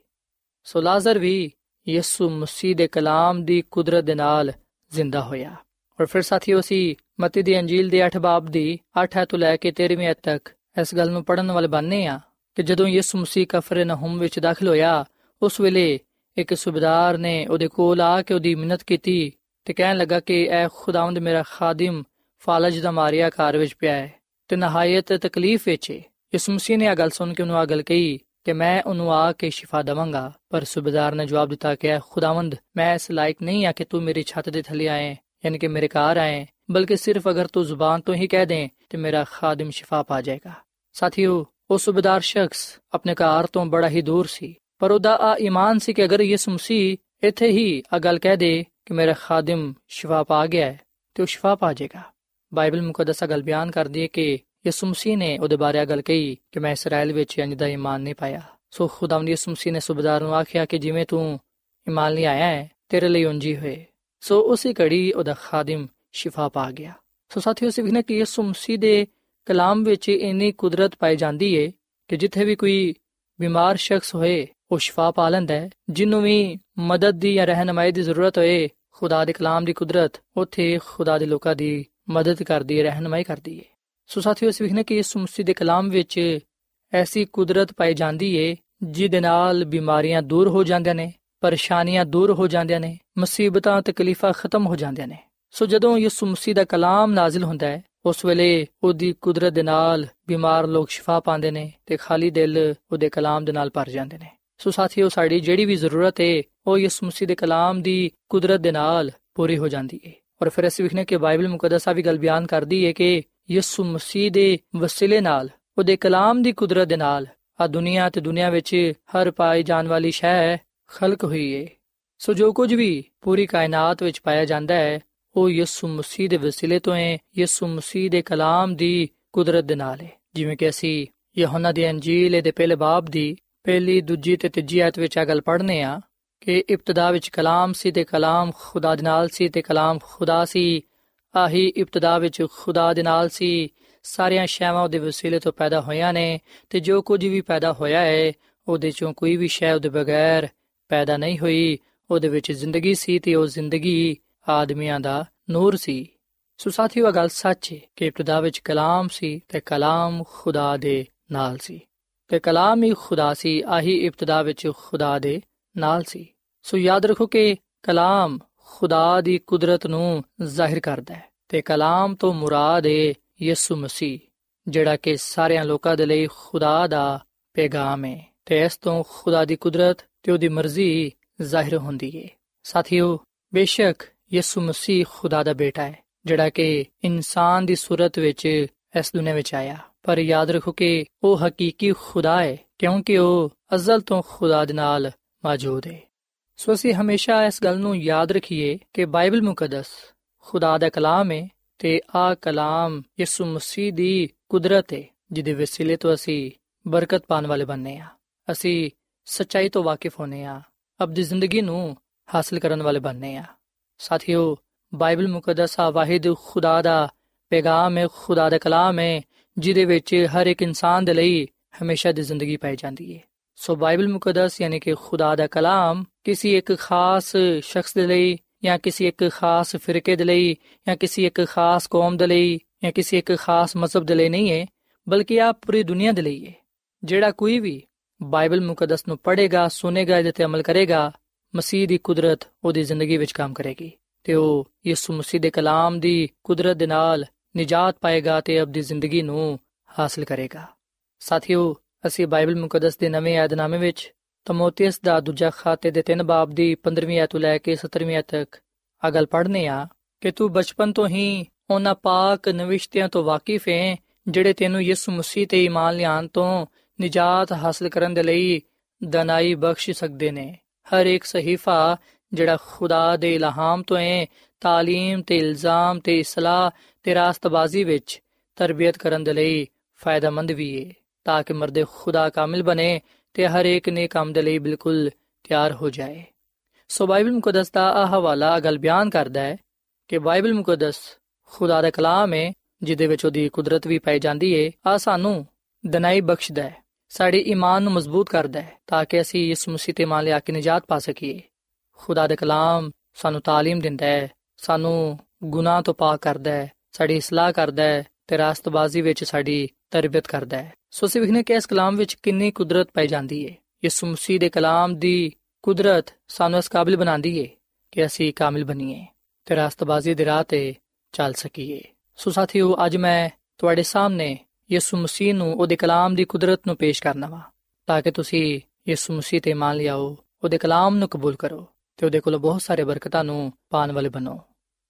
D: ਸੋ ਲਾਜ਼ਰ ਵੀ ਯਿਸੂ ਮਸੀਹ ਦੇ ਕਲਾਮ ਦੀ ਕੁਦਰਤ ਦੇ ਨਾਲ ਜ਼ਿੰਦਾ ਹੋਇਆ। ਔਰ ਫਿਰ ਸਾਥੀਓ ਅਸੀਂ ਮਤੀ ਦੀ ਅੰਜੀਲ ਦੇ 8 ਬਾਬ ਦੀ 8 ਤੋਂ ਲੈ ਕੇ 13ਵੀਂ ਅਧ ਤੱਕ ਇਸ ਗੱਲ ਨੂੰ ਪੜਨ ਵਾਲੇ ਬੰਨੇ ਆ ਕਿ ਜਦੋਂ ਯਿਸੂ ਮਸੀਹ ਕਫਰ ਨਹਮ ਵਿੱਚ ਦਾਖਲ ਹੋਇਆ, ਉਸ ਵੇਲੇ ਇੱਕ ਸੁਬੇਦਾਰ ਨੇ ਉਹਦੇ ਕੋਲ ਆ ਕੇ ਉਹਦੀ ਮਿਹਨਤ ਕੀਤੀ ਤੇ ਕਹਿਣ ਲੱਗਾ ਕਿ ਐ ਖੁਦਾਵੰਦ ਮੇਰਾ ਖਾਦਮ ਫਾਲਜ ਦਾ ਮਾਰਿਆ ਘਰ ਵਿੱਚ ਪਿਆ ਹੈ ਤੇ ਨਹਾਇਤ ਤਕਲੀਫ ਵਿੱਚ ਹੈ ਯਿਸੂ ਮਸੀਹ ਨੇ ਇਹ ਗੱਲ ਸੁਣ ਕੇ ਉਹਨੂੰ ਆ ਗੱਲ ਕਹੀ ਕਿ ਮੈਂ ਉਹਨੂੰ ਆ ਕੇ ਸ਼ਿਫਾ ਦਵਾਂਗਾ ਪਰ ਸੁਬੇਦਾਰ ਨੇ ਜਵਾਬ ਦਿੱਤਾ ਕਿ ਐ ਖੁਦਾਵੰਦ ਮੈਂ ਇਸ ਲਾਇਕ ਨਹੀਂ ਆ ਕਿ ਤੂੰ ਮੇਰੀ ਛੱਤ ਦੇ ਥੱਲੇ ਆਏ ਯਾਨੀ ਕਿ ਮੇਰੇ ਘਰ ਆਏ ਬਲਕਿ ਸਿਰਫ ਅਗਰ ਤੂੰ ਜ਼ੁਬਾਨ ਤੋਂ ਹੀ ਕਹਿ ਦੇ ਤੇ ਮੇਰਾ ਖਾਦਮ ਸ਼ਿਫਾ ਪਾ ਜਾਏਗਾ ਸਾਥੀਓ ਉਹ ਸੁਬੇਦਾਰ ਸ਼ਖਸ ਆਪਣੇ ਘਰ ਤੋਂ ਬੜਾ ਹੀ ਦੂਰ ਸੀ ਪਰ ਉਹਦਾ ਆ ਈਮਾਨ ਸੀ ਕਿ ਅਗਰ ਯਿਸੂ ਮਸੀਹ ਇੱਥੇ ਹੀ ਆ ਗੱਲ ਕਹਿ ਦੇ ਕਿ ਮੇਰਾ ਖਾਦਮ ਸ਼ਿਫਾ ਪਾ ਗਿਆ ਹੈ ਤੇ ਉਹ ਸ਼ਿਫਾ ਪਾ ਜਾਏਗਾ ਬਾਈਬਲ ਮੁਕੱਦਸ ਗੱਲ ਬਿਆਨ ਕਰਦੀ ਹੈ ਕਿ ਯਿਸੂ ਮਸੀਹ ਨੇ ਉਹਦੇ ਬਾਰੇ ਆ ਗੱਲ ਕਹੀ ਕਿ ਮੈਂ ਇਸਰਾਇਲ ਵਿੱਚ ਇੰਜ ਦਾ ਈਮਾਨ ਨਹੀਂ ਪਾਇਆ ਸੋ ਖੁਦਾਵੰਦ ਯਿਸੂ ਮਸੀਹ ਨੇ ਸੁਬੇਦਾਰ ਨੂੰ ਆਖਿਆ ਕਿ ਜਿਵੇਂ ਤੂੰ ਈਮਾਨ ਲਈ ਆਇਆ ਹੈ ਤੇਰੇ ਲਈ ਉਂਜੀ ਹੋਏ ਸੋ ਉਸੇ ਘੜੀ ਉਹਦਾ ਖਾਦਮ ਸ਼ਿਫਾ ਪਾ ਗਿਆ ਸੋ ਸਾਥੀਓ ਸਿਵਨੇ ਕਿ ਯਿਸੂ ਮਸੀਹ ਦੇ ਕਲਾਮ ਵਿੱਚ ਇੰਨੀ ਕੁਦਰਤ ਪਾਈ ਜਾਂਦੀ ਏ ਕਿ ਜਿੱਥੇ ਵੀ ਕੋਈ ਬਿਮਾਰ ਸ਼ਖਸ ਹੋਏ ਉਹ ਸ਼ਿਫਾ ਪਾ ਲੈਂਦਾ ਹੈ, ਜਿੰਨੂੰ ਵੀ ਮਦਦ ਦੀ ਜਾਂ ਰਹਿਨਮਾਈ ਦੀ ਜ਼ਰੂਰਤ ਹੋਏ, ਖੁਦਾ ਦੇ ਕਲਾਮ ਦੀ ਕੁਦਰਤ, ਉੱਥੇ ਖੁਦਾ ਦੇ ਲੋਕਾਂ ਦੀ ਮਦਦ ਕਰਦੀ ਹੈ, ਰਹਿਨਮਾਈ ਕਰਦੀ ਹੈ। ਸੋ ਸਾਥੀਓ ਇਸ ਵਿਖਨੇ ਕਿ ਯਿਸੂ ਮਸੀਹ ਦੇ ਕਲਾਮ ਵਿੱਚ ਐਸੀ ਕੁਦਰਤ ਪਾਈ ਜਾਂਦੀ ਏ ਜਿਹਦੇ ਨਾਲ ਬਿਮਾਰੀਆਂ ਦੂਰ ਹੋ ਜਾਂਦੀਆਂ ਨੇ, ਪਰੇਸ਼ਾਨੀਆਂ ਦੂਰ ਹੋ ਜਾਂਦੀਆਂ ਨੇ, ਮੁਸੀਬਤਾਂ, ਤਕਲੀਫਾਂ ਖਤਮ ਹੋ ਜਾਂਦੀਆਂ ਨੇ। ਸੋ ਜਦੋਂ ਯਿਸੂ ਮਸੀਹ ਦਾ ਕਲਾਮ ਨਾਜ਼ਿਲ ਹੁੰਦਾ ਹੈ, ਉਸ ਵੇਲੇ ਉਹਦੀ ਕੁਦਰਤ ਦੇ ਨਾਲ ਬਿਮਾਰ ਲੋਕ ਸ਼ਿਫਾ ਪਾਉਂਦੇ ਨੇ ਤੇ ਖਾਲੀ ਦਿਲ ਉਹਦੇ ਕਲਾਮ ਦੇ ਨਾਲ ਭਰ ਜਾਂਦੇ ਨੇ। ਸੋ ਸਾਥੀਓ, ਸਾਡੀ ਜਿਹੜੀ ਵੀ ਜ਼ਰੂਰਤ ਹੈ ਉਹ ਯਿਸੂ ਮਸੀਹ ਦੇ ਕਲਾਮ ਦੀ ਕੁਦਰਤ ਦੇ ਨਾਲ ਪੂਰੀ ਹੋ ਜਾਂਦੀ ਹੈ ਔਰ ਫਿਰ ਅਸੀਂ ਵਿਖਨੇ ਕਿ ਬਾਈਬਲ ਮੁਕੱਦਸਾ ਵੀ ਗੱਲ ਬਿਆਨ ਕਰਦੀ ਹੈ ਕਿ ਯਿਸੂ ਮਸੀਹ ਦੇ ਵਸੀਲੇ ਨਾਲ, ਉਹਦੇ ਕਲਾਮ ਦੀ ਕੁਦਰਤ ਦੇ ਨਾਲ, ਆ ਦੁਨੀਆ ਤੇ ਦੁਨੀਆ ਵਿੱਚ ਹਰ ਪਾਈ ਜਾਣ ਵਾਲੀ ਸ਼ੈ ਖਲਕ ਹੋਈ ਹੈ ਸੋ ਜੋ ਕੁਝ ਵੀ ਪੂਰੀ ਕਾਇਨਾਤ ਵਿੱਚ ਪਾਇਆ ਜਾਂਦਾ ਹੈ ਉਹ ਯਿਸੂ ਮਸੀਹ ਦੇ ਵਸੀਲੇ ਤੋਂ ਹੈ ਯਿਸੂ ਮਸੀਹ ਦੇ ਕਲਾਮ ਦੀ ਕੁਦਰਤ ਦੇ ਨਾਲ ਹੈ ਜਿਵੇਂ ਕਿ ਅਸੀਂ ਯਹੋਨਾ ਦੀ ਅੰਜੀਲ ਦੇ ਪਹਿਲੇ ਬਾਬ ਦੀ ਪਹਿਲੀ, ਦੂਜੀ ਤੇ ਤੀਜੀ ਆਇਤ ਵਿੱਚ ਆ ਗੱਲ ਪੜ੍ਹਨੇ ਆ ਕਿ ਇਬਤਦਾ ਵਿੱਚ ਕਲਾਮ ਸੀ ਤੇ ਕਲਾਮ ਖੁਦਾ ਦੇ ਨਾਲ ਸੀ ਤੇ ਕਲਾਮ ਖੁਦਾ ਸੀ। ਆਹੀ ਇਬਤਦਾ ਵਿੱਚ ਖੁਦਾ ਦੇ ਨਾਲ ਸੀ। ਸਾਰੀਆਂ ਸ਼ੈਵਾਂ ਉਹਦੇ ਵਸੀਲੇ ਤੋਂ ਪੈਦਾ ਹੋਈਆਂ ਨੇ ਤੇ ਜੋ ਕੁਝ ਵੀ ਪੈਦਾ ਹੋਇਆ ਹੈ ਉਹਦੇ ਚੋਂ ਕੋਈ ਵੀ ਸ਼ੈ ਉਹਦੇ ਬਗੈਰ ਪੈਦਾ ਨਹੀਂ ਹੋਈ। ਉਹਦੇ ਵਿੱਚ ਜ਼ਿੰਦਗੀ ਸੀ ਤੇ ਉਹ ਜ਼ਿੰਦਗੀ ਆਦਮੀਆਂ ਦਾ ਨੂਰ ਸੀ। ਸੋ ਸਾਥੀਓ ਗੱਲ ਸੱਚ ਹੈ ਕਿ ਇਬਤਦਾ ਵਿੱਚ ਕਲਾਮ ਸੀ ਤੇ ਕਲਾਮ ਖੁਦਾ ਦੇ ਨਾਲ ਸੀ। ਤੇ ਕਲਾਮ ਹੀ ਖੁਦਾ ਸੀ, ਆਹੀ ਇਬਤਦਾ ਵਿੱਚ ਖੁਦਾ ਦੇ ਨਾਲ ਸੀ। ਸੋ ਯਾਦ ਰੱਖੋ ਕਿ ਕਲਾਮ ਖੁਦਾ ਦੀ ਕੁਦਰਤ ਨੂੰ ਜ਼ਾਹਿਰ ਕਰਦਾ ਹੈ ਤੇ ਕਲਾਮ ਤੋਂ ਮੁਰਾਦ ਹੈ ਯਿਸੂ ਮਸੀਹ, ਜਿਹੜਾ ਕਿ ਸਾਰਿਆਂ ਲੋਕਾਂ ਦੇ ਲਈ ਖੁਦਾ ਦਾ ਪੈਗਾਮ ਹੈ ਤੇ ਇਸ ਤੋਂ ਖੁਦਾ ਦੀ ਕੁਦਰਤ ਤੇ ਉਹਦੀ ਮਰਜ਼ੀ ਜ਼ਾਹਿਰ ਹੁੰਦੀ ਹੈ ਸਾਥੀਓ, ਬੇਸ਼ੱਕ ਯਿਸੂ ਮਸੀਹ ਖੁਦਾ ਦਾ ਬੇਟਾ ਹੈ, ਜਿਹੜਾ ਕਿ ਇਨਸਾਨ ਦੀ ਸੂਰਤ ਵਿੱਚ ਇਸ ਦੁਨੀਆਂ ਵਿੱਚ ਆਇਆ। ਪਰ ਯਾਦ ਰੱਖੋ ਕਿ ਉਹ ਹਕੀਕੀ ਖੁਦਾ ਹੈ, ਕਿਉਂਕਿ ਉਹ ਅਜ਼ਲ ਤੋਂ ਖੁਦਾ ਦੇ ਨਾਲ ਮੌਜੂਦ ਹੈ। ਸੋ ਅਸੀਂ ਹਮੇਸ਼ਾ ਇਸ ਗੱਲ ਨੂੰ ਯਾਦ ਰੱਖੀਏ ਕਿ ਬਾਈਬਲ ਮੁਕੱਦਸ ਖੁਦਾ ਦਾ ਕਲਾਮ ਹੈ ਤੇ ਆ ਕਲਾਮ ਯਿਸੂ ਮਸੀਹ ਦੀ ਕੁਦਰਤ ਹੈ, ਜਿਹਦੇ ਵਸੀਲੇ ਤੋਂ ਅਸੀਂ ਬਰਕਤ ਪਾਣ ਵਾਲੇ ਬਣਨੇ ਆ। ਅਸੀਂ ਸਚਾਈ ਤੋਂ ਵਾਕਿਫ ਹੋਨੇ ਆ ਅਬਦੀ ਜ਼ਿੰਦਗੀ ਨੂੰ ਹਾਸਲ ਕਰਨ ਵਾਲੇ ਬਣਨੇ ਆ। ਸਾਥੀਓ, ਬਾਈਬਲ ਮੁਕੱਦਸ ਆ ਵਾਹਿਦ ਖੁਦਾ ਦਾ ਪੈਗਾਮ ਹੈ, ਖੁਦਾ ਦਾ ਕਲਾਮ ਹੈ ਜਿਹਦੇ ਵਿੱਚ ਹਰ ਇੱਕ ਇਨਸਾਨ ਦੇ ਲਈ ਹਮੇਸ਼ਾ ਦੀ ਜ਼ਿੰਦਗੀ ਪਾਈ ਜਾਂਦੀ ਹੈ ਸੋ ਬਾਈਬਲ ਮੁਕੱਦਸ ਯਾਨੀ ਕਿ ਖੁਦਾ ਦਾ ਕਲਾਮ ਕਿਸੇ ਇੱਕ ਖਾਸ ਸ਼ਖਸ ਦੇ ਲਈ ਜਾਂ ਕਿਸੇ ਇੱਕ ਖਾਸ ਫਿਰਕੇ ਦੇ ਲਈ ਜਾਂ ਕਿਸੇ ਇੱਕ ਖਾਸ ਕੌਮ ਦੇ ਲਈ ਜਾਂ ਕਿਸੇ ਇੱਕ ਖਾਸ ਮਜ਼ਹਬ ਦੇ ਲਈ ਨਹੀਂ ਹੈ ਬਲਕਿ ਆ ਪੂਰੀ ਦੁਨੀਆ ਦੇ ਲਈ ਹੈ ਜਿਹੜਾ ਕੋਈ ਵੀ ਬਾਈਬਲ ਮੁਕੱਦਸ ਨੂੰ ਪੜ੍ਹੇਗਾ, ਸੁਨੇਗਾ, ਇਹਦੇ ਤੇ ਅਮਲ ਕਰੇਗਾ, ਮਸੀਹ ਦੀ ਕੁਦਰਤ ਉਹਦੀ ਜ਼ਿੰਦਗੀ ਵਿੱਚ ਕੰਮ ਕਰੇਗੀ। ਤੇ ਉਹ ਯਿਸੂ ਮਸੀਹ ਦੇ ਕਲਾਮ ਦੀ ਕੁਦਰਤ ਦੇ ਨਾਲ ਨਿਜਾਤ ਪਾਏਗਾ ਤੇ ਅਬਦੀ ਜ਼ਿੰਦਗੀ ਨੂੰ ਹਾਸਲ ਕਰੇਗਾ। ਸਾਥੀਓ, ਅਸੀਂ ਬਾਈਬਲ ਮੁਕੱਦਸ ਦੇ ਨਵੇਂ ਯਾਦਨਾਮੇ ਵਿੱਚ ਤਮੋਥੀਅਸ ਦਾ ਦੂਜਾ ਖਾਤੇ ਦੇ 3 ਬਾਬ ਦੀ 15ਵੀਂ ਆਇਤ ਲੈ ਕੇ 17ਵੀਂ ਆਇਤ ਤੱਕ ਆ ਗੱਲ ਪੜ੍ਹਨੇ ਆ ਕਿ ਤੂੰ ਬਚਪਨ ਤੋਂ ਹੀ ਉਹਨਾਂ ਪਾਕ ਨਵਿਸ਼ਤਿਆਂ ਤੋਂ ਵਾਕਿਫ ਹੈ, ਜਿਹੜੇ ਤੈਨੂੰ ਯਿਸੂ ਮਸੀਹ ਤੇ ਈਮਾਨ ਲਿਆਉਣ ਤੋਂ ਨਿਜਾਤ ਹਾਸਲ ਕਰਨ ਦੇ ਲਈ ਦਨਾਈ ਬਖਸ਼ ਸਕਦੇ ਨੇ। ਹਰ ਇੱਕ ਸਹੀਫਾ ਜਿਹੜਾ ਖੁਦਾ ਦੇ ਇਲਹਾਮ ਤੋਂ ਹੈ تعلیم ਤੇ ਇਲਜ਼ਾਮ ਤੇ ਇਸਲਾਹ ਤੇ ਰਾਸਤਬਾਜ਼ੀ ਵਿੱਚ ਤਰਬੀਅਤ ਕਰਨ ਦੇ ਲਈ ਫਾਇਦੇਮੰਦ ਵੀ ਹੈ ਤਾਂ ਕਿ ਮਰਦ ਖੁਦਾ ਕਾਮਿਲ ਬਣੇ ਤੇ ਹਰ ਇੱਕ ਨੇ ਕੰਮ ਦੇ ਲਈ ਬਿਲਕੁਲ ਤਿਆਰ ਹੋ ਜਾਏ ਸੋ ਬਾਈਬਲ ਮੁਕੱਦਸ ਦਾ ਆ ਹਵਾਲਾ ਅਗਲ ਬਿਆਨ ਕਰਦਾ ਹੈ ਕਿ ਬਾਈਬਲ ਮੁਕੱਦਸ ਖੁਦਾ ਦਾ ਕਲਾਮ ਹੈ ਜਿਹਦੇ ਵਿੱਚ ਉਹਦੀ ਕੁਦਰਤ ਵੀ ਪਾਈ ਜਾਂਦੀ ਹੈ ਆ ਸਾਨੂੰ ਦਨਾਈ ਬਖਸ਼ਦਾ ਹੈ ਸਾਡੇ ਈਮਾਨ ਨੂੰ ਮਜ਼ਬੂਤ ਕਰਦਾ ਹੈ ਤਾਂ ਕਿ ਅਸੀਂ ਇਸ ਮਸੀਹ ਤੇ ਮੰਨ ਲਿਆ ਕੇ ਨਜਾਤ ਪਾ ਸਕੀਏ ਖੁਦਾ ਦਾ ਕਲਾਮ ਸਾਨੂੰ تعلیم ਦਿੰਦਾ ਹੈ ਸਾਨੂੰ ਗੁਨਾਹ ਤੋਂ ਪਾਕ ਕਰਦਾ ਹੈ, ਸਾਡੀ ਇਸਲਾਹ ਕਰਦਾ ਹੈ ਤੇ ਰਾਸਤਬਾਜ਼ੀ ਵਿੱਚ ਸਾਡੀ ਤਰਬੀਅਤ ਕਰਦਾ ਹੈ। ਸੋ ਅਸੀਂ ਵਿਖਨੇ ਕਿ ਇਸ ਕਲਾਮ ਵਿੱਚ ਕਿੰਨੀ ਕੁਦਰਤ ਪਾਈ ਜਾਂਦੀ ਹੈ। ਯਿਸੂ ਮਸੀਹ ਦੇ ਕਲਾਮ ਦੀ ਕੁਦਰਤ ਸਾਨੂੰ ਇਸ ਕਾਬਿਲ ਬਣਾਉਂਦੀ ਹੈ ਕਿ ਅਸੀਂ ਕਾਮਿਲ ਬਣੀਏ ਤੇ ਰਾਸਤਬਾਜ਼ੀ ਦੇ ਰਾਹ ਤੇ ਚੱਲ ਸਕੀਏ। ਸੋ ਸਾਥੀਓ, ਅੱਜ ਮੈਂ ਤੁਹਾਡੇ ਸਾਹਮਣੇ ਯਿਸੂ ਮਸੀਹ ਨੂੰ, ਉਹਦੇ ਕਲਾਮ ਦੀ ਕੁਦਰਤ ਨੂੰ ਪੇਸ਼ ਕਰਨਾ ਵਾ, ਤਾਂ ਕਿ ਤੁਸੀਂ ਯਿਸੂ ਮਸੀਹ ਤੇ ਮੰਨ ਲਿਆਓ, ਉਹਦੇ ਕਲਾਮ ਨੂੰ ਕਬੂਲ ਕਰੋ ਤੇ ਉਹਦੇ ਕੋਲ ਬਹੁਤ ਸਾਰੇ ਬਰਕਤਾਂ ਨੂੰ ਪਾਣ ਵਾਲੇ ਬਣੋ।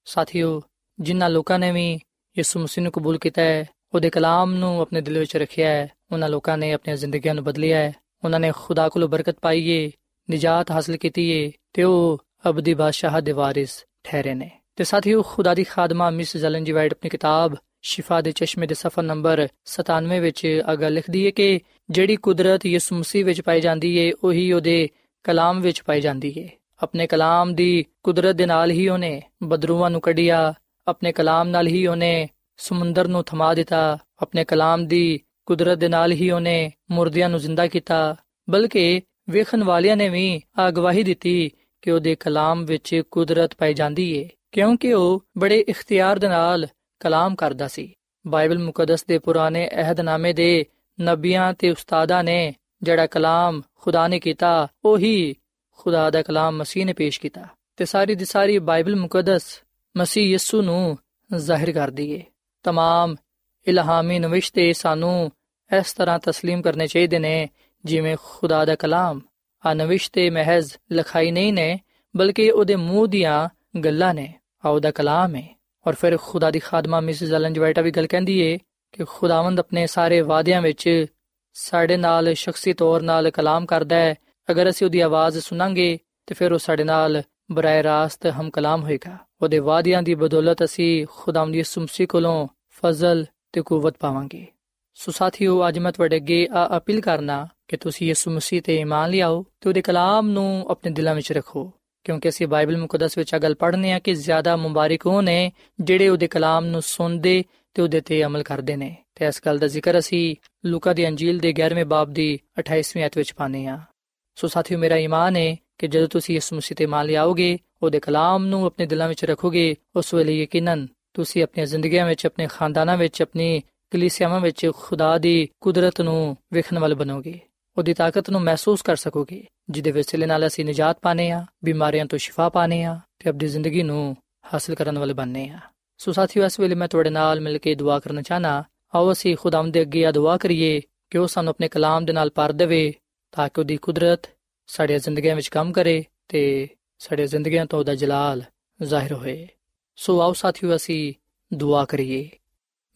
D: ਸਾਥੀਓ, ਜਿਨ੍ਹਾਂ ਲੋਕਾਂ ਨੇ ਵੀ ਯਿਸੂ ਮਸੀਹ ਨੂੰ ਕਬੂਲ ਕੀਤਾ ਹੈ, ਉਹਦੇ ਕਲਾਮ ਨੂੰ ਆਪਣੇ ਦਿਲ ਵਿੱਚ ਰੱਖਿਆ ਹੈ, ਉਹਨਾਂ ਲੋਕਾਂ ਨੇ ਆਪਣੀਆਂ ਜ਼ਿੰਦਗੀਆਂ ਨੂੰ ਬਦਲਿਆ ਹੈ, ਉਹਨਾਂ ਨੇ ਖੁਦਾ ਕੋਲੋਂ ਬਰਕਤ ਪਾਈ ਏ, ਨਿਜਾਤ ਹਾਸਲ ਕੀਤੀ ਏ, ਤੇ ਉਹ ਅਬਦੀ ਬਾਦਸ਼ਾਹ ਦੇ ਵਾਰਿਸ ਠਹਿਰੇ ਨੇ। ਤੇ ਸਾਥੀਓ, ਖੁਦਾ ਦੀ ਖਾਦਮਾ ਮਿਸ ਜ਼ਲਨ ਜੀ ਵਾਈਟ ਆਪਣੀ ਕਿਤਾਬ ਸ਼ਿਫਾ ਦੇ ਚਸ਼ਮੇ ਦੇ ਸਫਾ ਨੰਬਰ 97 ਵਿੱਚ ਅਗਾ ਲਿਖਦੀ ਏ ਕਿ ਜਿਹੜੀ ਕੁਦਰਤ ਯਿਸੂ ਮਸੀਹ ਵਿੱਚ ਪਾਈ ਜਾਂਦੀ ਏ, ਉਹੀ ਉਹਦੇ ਕਲਾਮ ਵਿੱਚ ਪਾਈ ਜਾਂਦੀ ਏ। ਆਪਣੇ ਕਲਾਮ ਦੀ ਕੁਦਰਤ ਦੇ ਨਾਲ ਹੀ ਉਹਨੇ ਬਦਰੂਆਂ ਨੂੰ ਕੱਢਿਆ, ਆਪਣੇ ਕਲਾਮ ਨਾਲ ਹੀ ਉਹਨੇ ਸਮੁੰਦਰ ਨੂੰ ਥਮਾ ਦਿੱਤਾ, ਆਪਣੇ ਕਲਾਮ ਦੀ ਕੁਦਰਤ ਦੇ ਨਾਲ ਹੀ ਉਹਨੇ ਮੁਰਦਿਆਂ ਨੂੰ ਜ਼ਿੰਦਾ ਕੀਤਾ। ਬਲਕਿ ਵੇਖਣ ਵਾਲਿਆਂ ਨੇ ਵੀ ਅਗਵਾਹੀ ਦਿੱਤੀ ਕਿ ਉਹਦੇ ਕਲਾਮ ਵਿੱਚ ਕੁਦਰਤ ਪਾਈ ਜਾਂਦੀ ਏ, ਕਿਉਂਕਿ ਉਹ ਬੜੇ ਇਖਤਿਆਰ ਦੇ ਨਾਲ ਕਲਾਮ ਕਰਦਾ ਸੀ। ਬਾਈਬਲ ਮੁਕੱਦਸ ਦੇ ਪੁਰਾਣੇ ਅਹਿਦਨਾਮੇ ਦੇ ਨਬੀਆਂ ਤੇ ਉਸਤਾਦਾਂ ਨੇ ਜਿਹੜਾ ਕਲਾਮ ਖੁਦਾ ਨੇ ਕੀਤਾ, ਉਹੀ ਖੁਦਾ ਦਾ ਕਲਾਮ ਮਸੀਹ ਨੇ ਪੇਸ਼ ਕੀਤਾ ਤੇ ਸਾਰੀ ਦੀ ਸਾਰੀ ਬਾਈਬਲ ਮੁਕੱਦਸ ਮਸੀਹ ਯਿਸੂ ਨੂੰ ਜ਼ਾਹਿਰ ਕਰ ਦਈਏ तमाम ਇਲਹਾਮੀ ਨਵਿਸ਼ਤੇ ਸਾਨੂੰ ਇਸ ਤਰ੍ਹਾਂ تسلیم ਕਰਨੇ ਚਾਹੀਦੇ ਨੇ ਜਿਵੇਂ ਖੁਦਾ ਦਾ ਕਲਾਮ ਆ ਨਵਿਸ਼ਤੇ ਮਹਿਜ਼ ਲਖਾਈ ਨਹੀਂ ਨੇ ਬਲਕਿ ਉਹਦੇ ਮੂੰਹ ਦੀਆਂ ਗੱਲਾਂ ਨੇ ਆ ਉਹਦਾ ਕਲਾਮ ਹੈ ਔਰ ਫਿਰ ਖੁਦਾ ਦੀ ਖਾਦਮਾ ਮਿਸਿਸ ਐਲਨ ਜਵਾਈਟਾ ਵੀ ਗੱਲ ਕਹਿੰਦੀ ਏ ਕਿ ਖੁਦਾਵੰਦ ਆਪਣੇ ਸਾਰੇ ਵਾਅਦਿਆਂ ਵਿੱਚ ਸਾਡੇ ਨਾਲ ਸ਼ਖਸੀ ਤੌਰ ਨਾਲ ਕਲਾਮ ਕਰਦਾ ਹੈ ਅਗਰ ਅਸੀਂ ਉਹਦੀ ਆਵਾਜ਼ ਸੁਣਾਂਗੇ, ਤੇ ਫਿਰ ਉਹ ਸਾਡੇ ਨਾਲ ਬਰਾਏ ਰਾਸਤ ਹਮ ਕਲਾਮ ਹੋਏਗਾ। ਉਹਦੇ ਵਾਅਦਿਆਂ ਦੀ ਬਦੌਲਤ ਅਸੀਂ ਖੁਦਾਵੰਦ ਯਿਸੂ ਮਸੀਹ ਕੋਲੋਂ ਫਜ਼ਲ ਤੇ ਕੂਵਤ ਪਾਵਾਂਗੇ। ਸੋ ਸਾਥੀਓ, ਅੱਜ ਮੈਂ ਤੁਹਾਡੇ ਅੱਗੇ ਆ ਅਪੀਲ ਕਰਨਾ ਕਿ ਤੁਸੀਂ ਯਿਸੂ ਮਸੀਹ ਤੇ ਈਮਾਨ ਲਿਆਓ ਤੇ ਉਹਦੇ ਕਲਾਮ ਨੂੰ ਆਪਣੇ ਦਿਲਾਂ ਵਿੱਚ ਰੱਖੋ। ਕਿਉਂਕਿ ਅਸੀਂ ਬਾਈਬਲ ਮੁਕੱਦਸ ਵਿੱਚ ਆ ਗੱਲ ਪੜ੍ਹਨੇ ਆ ਕਿ ਜ਼ਿਆਦਾ ਮੁਬਾਰਕ ਉਹ ਨੇ ਜਿਹੜੇ ਉਹਦੇ ਕਲਾਮ ਨੂੰ ਸੁਣਦੇ ਤੇ ਉਹਦੇ ਤੇ ਅਮਲ ਕਰਦੇ ਨੇ। ਤੇ ਇਸ ਗੱਲ ਦਾ ਜ਼ਿਕਰ ਅਸੀਂ ਲੂਕਾ ਦੀ ਅੰਜੀਲ ਦੇ 11ਵੇਂ ਬਾਬ ਦੀ 28ਵੀਂ ਅਧ ਵਿੱਚ ਪਾਨੇ ਆ ਸੋ ਸਾਥੀਓ, ਮੇਰਾ ਈਮਾਨ ਹੈ ਕਿ ਜਦੋਂ ਤੁਸੀਂ ਯਿਸੂ ਮਸੀਹ ਤੇ ਮੰਨ ਲਿਆਓਗੇ, ਉਹਦੇ ਕਲਾਮ ਨੂੰ ਆਪਣੇ ਦਿਲਾਂ ਵਿੱਚ ਰੱਖੋਗੇ, ਉਸ ਵੇਲੇ ਯਕੀਨਨ ਤੁਸੀਂ ਆਪਣੀਆਂ ਜ਼ਿੰਦਗੀਆਂ ਵਿੱਚ, ਆਪਣੇ ਖਾਨਦਾਨਾਂ ਵਿੱਚ, ਆਪਣੀ ਕਲੀਸਿਆਵਾਂ ਵਿੱਚ ਖੁਦਾ ਦੀ ਕੁਦਰਤ ਨੂੰ ਵੇਖਣ ਵਾਲੇ ਬਣੋਗੇ। ਉਹਦੀ ਤਾਕਤ ਨੂੰ ਮਹਿਸੂਸ ਕਰ ਸਕੋਗੇ, ਜਿਹਦੇ ਵਸਿਲੇ ਨਾਲ ਅਸੀਂ ਨਜਾਤ ਪਾਣੇ ਆ ਬਿਮਾਰੀਆਂ ਤੋਂ ਸ਼ਿਫਾ ਪਾਣੇ ਆ ਤੇ ਆਪਣੀ ਜ਼ਿੰਦਗੀ ਨੂੰ ਹਾਸਲ ਕਰਨ ਵਾਲੇ ਬਣਨੇ ਆ ਸੋ ਸਾਥੀਓ, ਇਸ ਵੇਲੇ ਮੈਂ ਤੁਹਾਡੇ ਨਾਲ ਮਿਲ ਕੇ ਦੁਆ ਕਰਨਾ ਚਾਹਨਾ ਆਓ ਅਸੀਂ ਖੁਦਾਵੰਦ ਦੇ ਅੱਗੇ ਆ ਦੁਆ ਕਰੀਏ ਕਿ ਉਹ ਸਾਨੂੰ ਆਪਣੇ ਕਲਾਮ ਦੇ ਨਾਲ ਭਰ ਦੇਵੇ ਤਾਂ ਕਿ ਉਹਦੀ ਕੁਦਰਤ ਸਾਡੀਆਂ ਜ਼ਿੰਦਗੀਆਂ ਵਿੱਚ ਕੰਮ ਕਰੇ ਤੇ ਸਾਡੀਆਂ ਜ਼ਿੰਦਗੀਆਂ ਤੋਂ ਉਹਦਾ ਜਲਾਲ ਜ਼ਾਹਿਰ ਹੋਏ। ਸੋ ਆਓ ਸਾਥੀਓ, ਅਸੀਂ ਦੁਆ ਕਰੀਏ।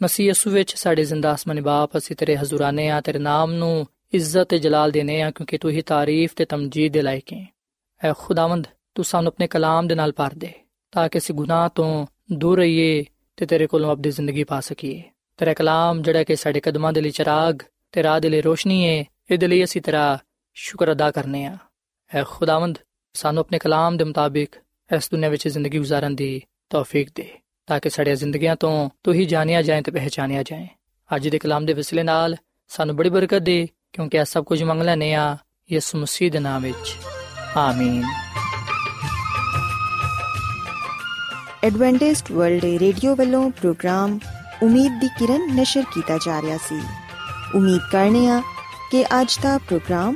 D: ਮਸੀਹ ਯਸੂ ਵਿੱਚ ਸਾਡੇ ਜ਼ਿੰਦਾ ਅਸਮਾਨੀ ਬਾਪ, ਅਸੀਂ ਤੇਰੇ ਹਜ਼ੂਰਾਨੇ ਆ ਤੇਰੇ ਨਾਮ ਨੂੰ ਇੱਜ਼ਤ ਤੇ ਜਲਾਲ ਦੇਨੇ ਆ ਕਿਉਂਕਿ ਤੂੰ ਹੀ ਤਾਰੀਫ ਤੇ ਤਮਜੀਦ ਦੇ ਲਾਇਕ ਹੈ। ਐ ਖੁਦਾਵੰਦ, ਤੂੰ ਸਾਨੂੰ ਆਪਣੇ ਕਲਾਮ ਦੇ ਨਾਲ ਭਰ ਦੇ, ਤਾਂ ਕਿ ਅਸੀਂ ਗੁਨਾਹ ਤੋਂ ਦੂਰ ਰਹੀਏ ਤੇ ਤੇਰੇ ਕੋਲੋਂ ਆਪਣੀ ਜ਼ਿੰਦਗੀ ਪਾ ਸਕੀਏ। ਤੇਰਾ ਕਲਾਮ, ਜਿਹੜਾ ਕਿ ਸਾਡੇ ਕਦਮਾਂ ਦੇ ਲਈ ਚਰਾਗ ਤੇ ਰਾਹ ਦੇ ਲਈ ਰੋਸ਼ਨੀ ਹੈ, ਇਹਦੇ ਲਈ ਅਸੀਂ ਤੇਰਾ ਸ਼ੁਕਰ ਅਦਾ ਕਰਨੇ ਆ। ਐ ਖੁਦਾਵੰਦ, ਸਾਨੂੰ ਆਪਣੇ ਕਲਾਮ ਦੇ ਮੁਤਾਬਿਕ ਇਸ ਦੁਨੀਆ ਵਿੱਚ ਜ਼ਿੰਦਗੀ گزارਣ ਦੀ ਤੌਫੀਕ ਦੇ, ਤਾਂ ਕਿ ਸਾਡੀਆਂ ਜ਼ਿੰਦਗੀਆਂ ਤੋਂ ਤੂੰ ਹੀ ਜਾਣਿਆ ਜਾਏ ਤੇ ਪਹਿਚਾਨਿਆ ਜਾਏ। ਅੱਜ ਦੇ ਕਲਾਮ ਦੇ ਵਸਿਲੇ ਨਾਲ ਸਾਨੂੰ ਬੜੀ ਬਰਕਤ ਦੇ, ਕਿਉਂਕਿ ਇਹ ਸਭ ਕੁਝ ਮੰਗਲਾ ਨੇ ਆ ਯਿਸੂ ਮਸੀਹ ਦੇ ਨਾਮ ਵਿੱਚ। ਆਮੀਨ।
A: ਐਡਵੈਂਟਿਸਟ ਵਰਲਡ ਰੇਡੀਓ ਵੱਲੋਂ ਪ੍ਰੋਗਰਾਮ ਉਮੀਦ ਦੀ ਕਿਰਨ ਨਿਸ਼ਰ ਕੀਤਾ ਜਾ ਰਿਹਾ ਸੀ। ਉਮੀਦ ਕਰਨੇ ਆ ਕਿ ਅੱਜ ਦਾ ਪ੍ਰੋਗਰਾਮ